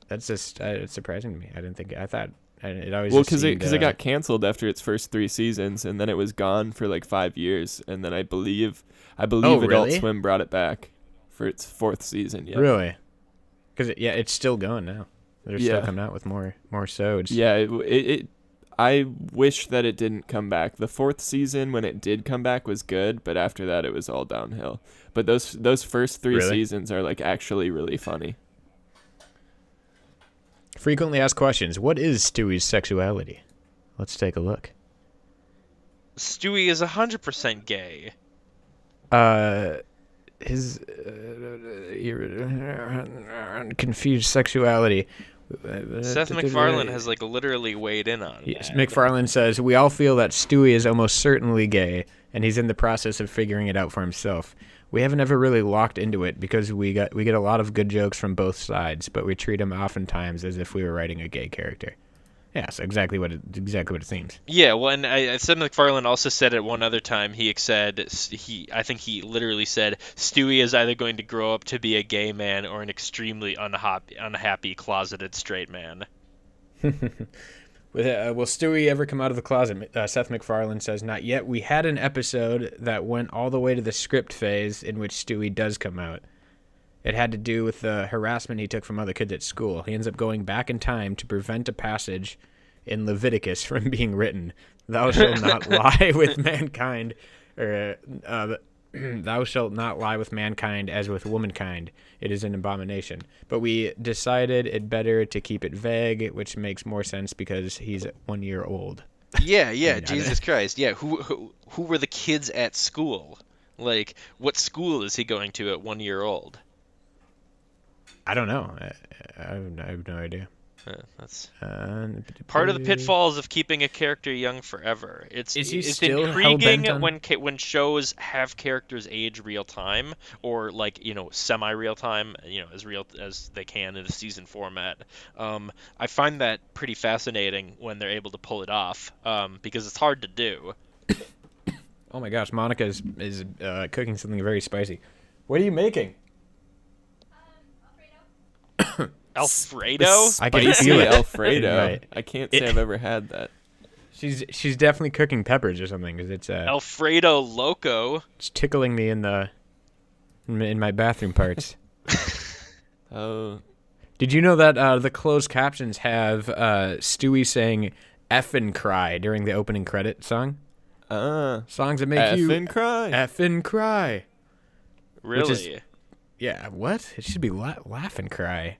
That's just uh, it's surprising to me. I didn't think I thought I, it always Well, because it because it uh, got canceled after its first three seasons, and then it was gone for like five years, and then I believe I believe Adult Oh, really? Swim brought it back for its fourth season. Yeah, really because it, yeah, it's still going now. They're still coming out with more more sods. yeah. It, it, it I wish that it didn't come back. The fourth season, when it did come back, was good, but after that, it was all downhill. But those those first three Really? seasons are like actually really funny. Frequently asked questions. What is Stewie's sexuality? Let's take a look. Stewie is hundred percent gay. Uh, his uh, confused sexuality. Seth MacFarlane has like literally weighed in on Yes, that. MacFarlane says we all feel that Stewie is almost certainly gay, and he's in the process of figuring it out for himself. We haven't ever really locked into it because we got we get a lot of good jokes from both sides, but we treat him oftentimes as if we were writing a gay character. Yeah, so exactly what it, exactly what it seems. Yeah, well, and I, I- Seth MacFarlane also said at one other time he said he I think he literally said Stewie is either going to grow up to be a gay man or an extremely unhappy unhappy closeted straight man. Will, uh, will Stewie ever come out of the closet? Uh, Seth MacFarlane says, Not yet. We had an episode that went all the way to the script phase in which Stewie does come out. It had to do with the harassment he took from other kids at school. He ends up going back in time to prevent a passage in Leviticus from being written. Thou shalt not lie with mankind, or uh, thou shalt not lie with mankind as with womankind. It is an abomination. But we decided it better to keep it vague, which makes more sense because he's one year old. Yeah, yeah, Jesus Christ. Yeah, who, who who were the kids at school? Like, what school is he going to at one year old? I don't know. I, I, have, I have no idea. Uh, that's Uh, part of the pitfalls of keeping a character young forever. It's Is he it's still intriguing on- when when shows have characters age real time or like you know semi real time, you know as real as they can in a season format. Um, I find that pretty fascinating when they're able to pull it off um, because it's hard to do. Oh my gosh, Monica is, is uh, cooking something very spicy. What are you making? Alfredo. I can feel it. Alfredo. Right. I can't say It- I've ever had that. She's she's definitely cooking peppers or something because it's uh, Alfredo Loco. it's tickling me in the in my- bathroom parts. Oh, Did you know that uh, the closed captions have uh, Stewie saying "effing cry" during the opening credit song? Uh, Songs that make F you and cry. effing cry. Really? is- Yeah, what? It should be la- laugh and cry.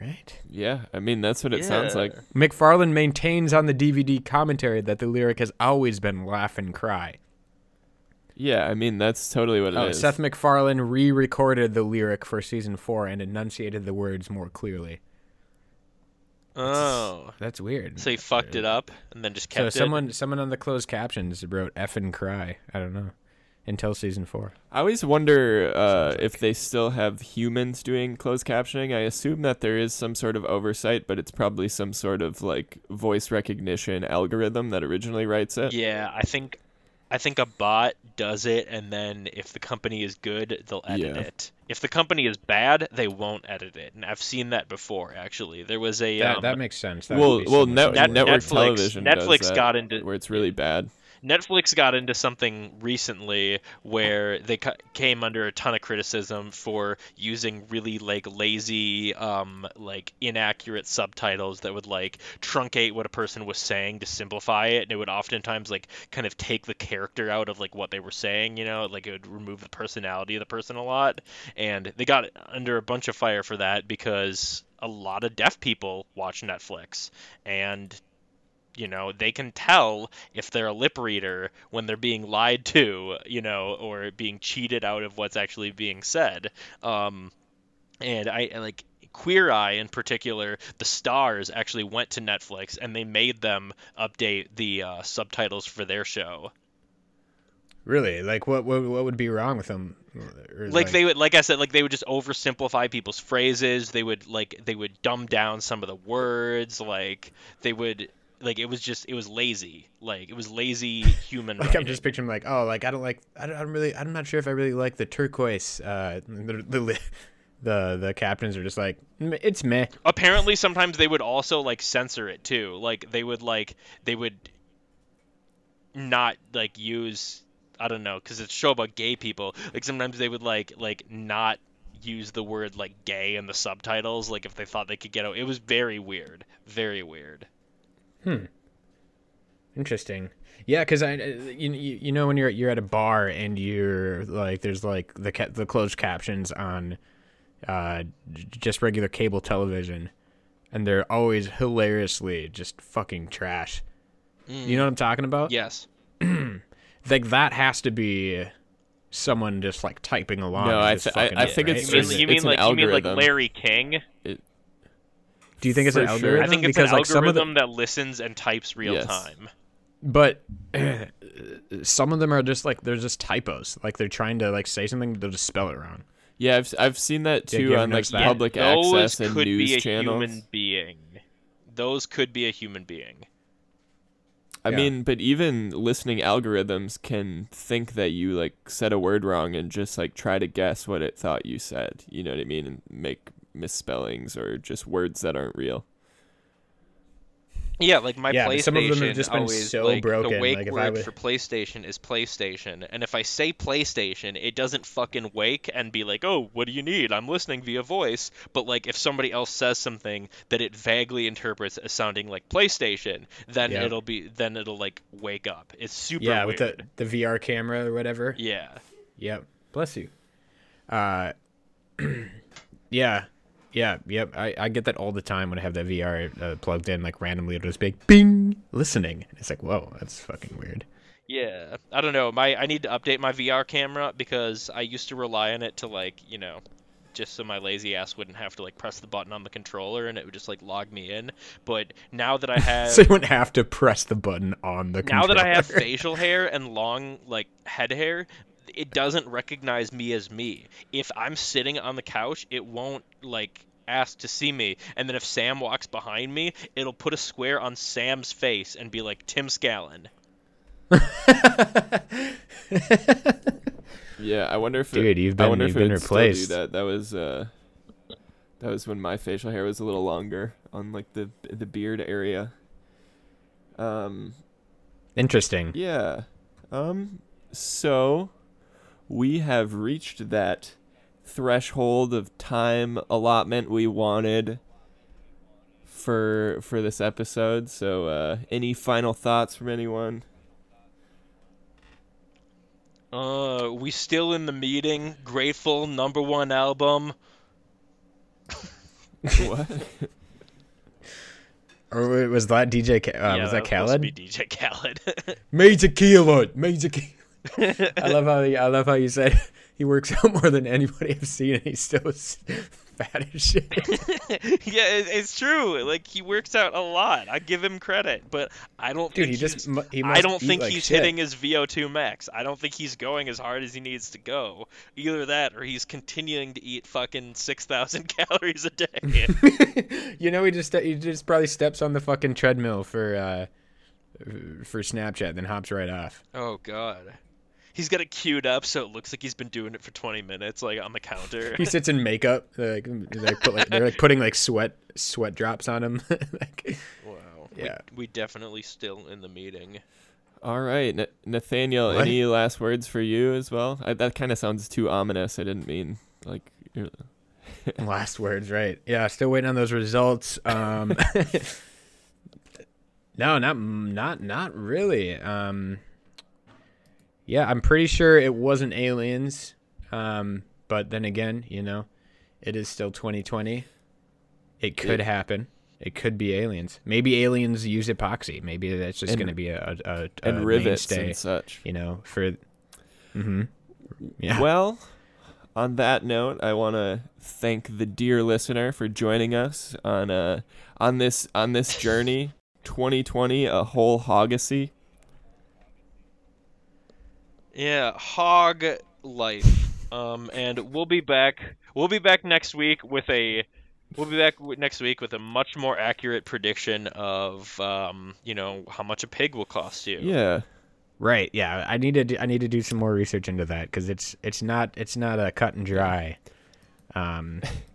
Right? yeah, I mean that's what it sounds like. MacFarlane maintains on the DVD commentary that the lyric has always been laugh and cry. Yeah, I mean that's totally what it oh, is. Oh, Seth MacFarlane re-recorded the lyric for season four and enunciated the words more clearly. oh. That's weird. So he fucked it up and then just So kept it. someone someone on the closed captions wrote "F and cry." I don't know. Until season four. I always wonder uh, if they still have humans doing closed captioning. I assume that there is some sort of oversight, but it's probably some sort of like voice recognition algorithm that originally writes it. Yeah, I think I think a bot does it and then if the company is good, they'll edit Yeah. it. If the company is bad, they won't edit it. And I've seen that before actually. There was a That, um, that makes sense. That Well, well, net- Net- network Netflix- television does Netflix that, got into- where it's really bad. Netflix got into something recently where they ca- came under a ton of criticism for using really like lazy, um, like inaccurate subtitles that would like truncate what a person was saying to simplify it, and it would oftentimes like kind of take the character out of like what they were saying, you know, like it would remove the personality of the person a lot, and they got under a bunch of fire for that because a lot of deaf people watch Netflix, and you know they can tell if they're a lip reader when they're being lied to you know or being cheated out of what's actually being said. Um and i like queer eye in particular the stars actually went to netflix and they made them update the uh, subtitles for their show. Really? Like what, what what would be wrong with them? Or, like they would like i said like they would just oversimplify people's phrases. They would like they would dumb down some of the words. Like they would like it was just it was lazy. Like it was lazy human Like I'm just picturing like oh like I don't like I don't, I don't really I'm not sure if I really like the turquoise uh the the the, the captains are just like "Mm, it's meh. Apparently sometimes they would also like censor it too. Like they would like they would not like use i don't know because it's a show about gay people. Like sometimes they would like like not use the word like gay in the subtitles like if they thought they could get out. It was very weird. Very weird Interesting. Yeah, because I, uh, you, you you know when you're you're at a bar and you're like there's like the ca- the closed captions on, uh, just regular cable television, and they're always hilariously just fucking trash. You know what I'm talking about? yes Like that has to be someone just like typing along. No, I just thi- I- I think right? it's you just- mean, you mean it's an like you mean like larry king Do you think it's an for sure. algorithm? i think it's because an like some of the, algorithm that listens and types real Yes. time but some of them are just like they're just typos. Like they're trying to like say something, they'll just spell it wrong. Yeah, I've I've seen that too ever on like that? public those access and could news be a channels. human being those could be a human being I Yeah. mean, but even listening algorithms can think that you like said a word wrong and just like try to guess what it thought you said. You know what I mean? And make misspellings or just words that aren't real. Yeah, like my Yeah, PlayStation some of them have just been always so like broken, the wake like, if I word would- for PlayStation is PlayStation, and if I say PlayStation, it doesn't fucking wake and be like, "Oh, what do you need? I'm listening via voice." But like if somebody else says something that it vaguely interprets as sounding like PlayStation, then Yeah. it'll be then it'll like wake up. It's super yeah, weird. with the the VR camera or whatever. Yeah. Yep. Bless you. Uh, yeah, yeah, yep. I, I get that all the time when I have that VR uh, plugged in, like randomly it'll just be like, bing, listening. And it's like, whoa, that's fucking weird. Yeah, I don't know. My I need to update my VR camera because I used to rely on it to like, you know, just so my lazy ass wouldn't have to like press the button on the controller and it would just like log me in. But now that I have so you wouldn't have to press the button on the now that I have facial hair and long like head hair, it doesn't recognize me as me. If I'm sitting on the couch, it won't like ask to see me. And then if Sam walks behind me, it'll put a square on Sam's face and be like Tim Scallon. Yeah, I wonder if it- Dude, you've been, I been- wonder you've if it been would still replaced. Do that that was uh, that was when my facial hair was a little longer on like the the beard area. Um, Interesting. yeah. Um, so we have reached that threshold of time allotment we wanted for for this episode. So, uh, any final thoughts from anyone? Uh, we still in the meeting. Grateful number one album. what? Or was that DJ? Ca- uh, yeah, was that supposed to Khaled? be DJ Khaled. Major Khaled. Major. Khaled. I love how I love how you said he works out more than anybody I've seen, and he's still fat as shit. yeah, it, it's true. Like he works out a lot. I give him credit, but I don't Dude, think he just he I don't think like he's shit. hitting his VO2 max. I don't think he's going as hard as he needs to go. Either that, or he's continuing to eat fucking six thousand calories a day. you know, he just he just probably steps on the fucking treadmill for uh for Snapchat, then hops right off. oh god. He's got it queued up so it looks like he's been doing it for 20 minutes, like on the counter. He sits in makeup. They're like, they're, put, like, they're like putting like sweat sweat drops on him. like, wow. Yeah. We, we definitely still in the meeting. All right, Na- Nathaniel. What? Any last words for you as well? I, that kind of sounds too ominous. I didn't mean like. you're- last words, right? Yeah, still waiting on those results. Um, no, not not not really. Um, yeah, I'm pretty sure it wasn't aliens. Um, but then again, you know, it is still 2020. It could Yeah. happen. It could be aliens. Maybe aliens use epoxy. Maybe that's just going to be a, a, a, and a rivets mainstay, and such. you know, for. Mm-hmm. Yeah. Well, on that note, I want to thank the dear listener for joining us on uh on this on this journey, 2020, a whole hoggacy. Yeah, hog life. Um, and we'll be back. We'll be back next week with a. We'll be back next week with a much more accurate prediction of, um, you know, how much a pig will cost you. Yeah. Right. Yeah. I need to. Do, I need to do some more research into that because it's it's not it's not a cut and dry. Um,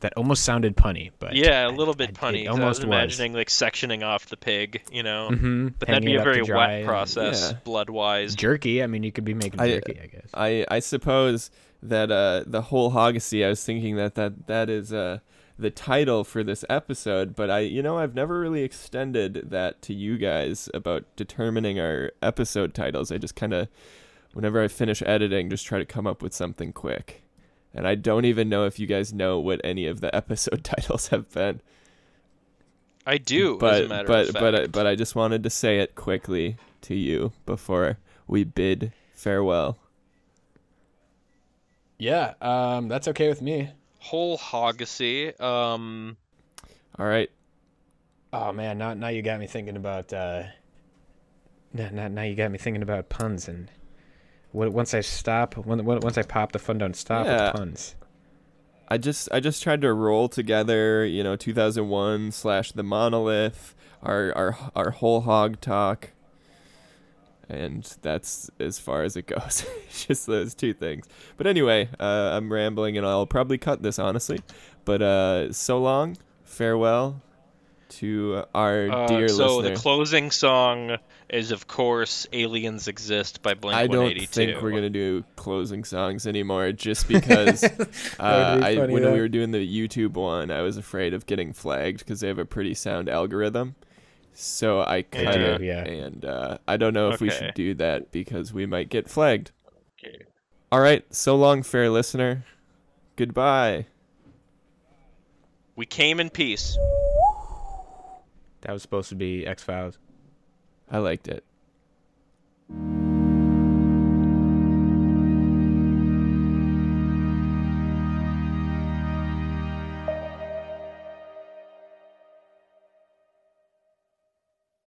that almost sounded punny, but Yeah, a little I- bit punny. punny. 'cause almost I was imagining like sectioning off the pig, you know. Mm-hmm. But that'd be a very wet process, Yeah. blood wise. Jerky. I mean, you could be making jerky. I guess. I I suppose that uh the whole hoggacy. I was thinking that that that is uh the title for this episode, but I you know I've never really extended that to you guys about determining our episode titles. I just kind of whenever I finish editing, just try to come up with something quick. And I don't even know if you guys know what any of the episode titles have been. I do, as a but matter but of fact. but I, but I just wanted to say it quickly to you before we bid farewell. Yeah. Um, that's okay with me. whole hoggacy. Um, All right. Oh man, now now you got me thinking about. Uh, now, now, now you got me thinking about puns and. What, once I stop, when, when, once I pop, the fun don't stop Yeah. with puns. I just I just tried to roll together, you know, 2001 slash the monolith, our our our whole hog talk, and that's as far as it goes. just those two things. But anyway, uh, I'm rambling, and I'll probably cut this honestly. But uh, so long, farewell to our uh, dear so listener. the closing song is, of course, "Aliens Exist" by Blink I don't think we're gonna do closing songs anymore, just because uh, be I, funny, when though. we were doing the YouTube one, I was afraid of getting flagged because they have a pretty sound algorithm. So I They kind of yeah. and uh, I don't know if we should do that because we might get flagged. Okay. All right, so long, fair listener. Goodbye. We came in peace. That was supposed to be X Files. I liked it.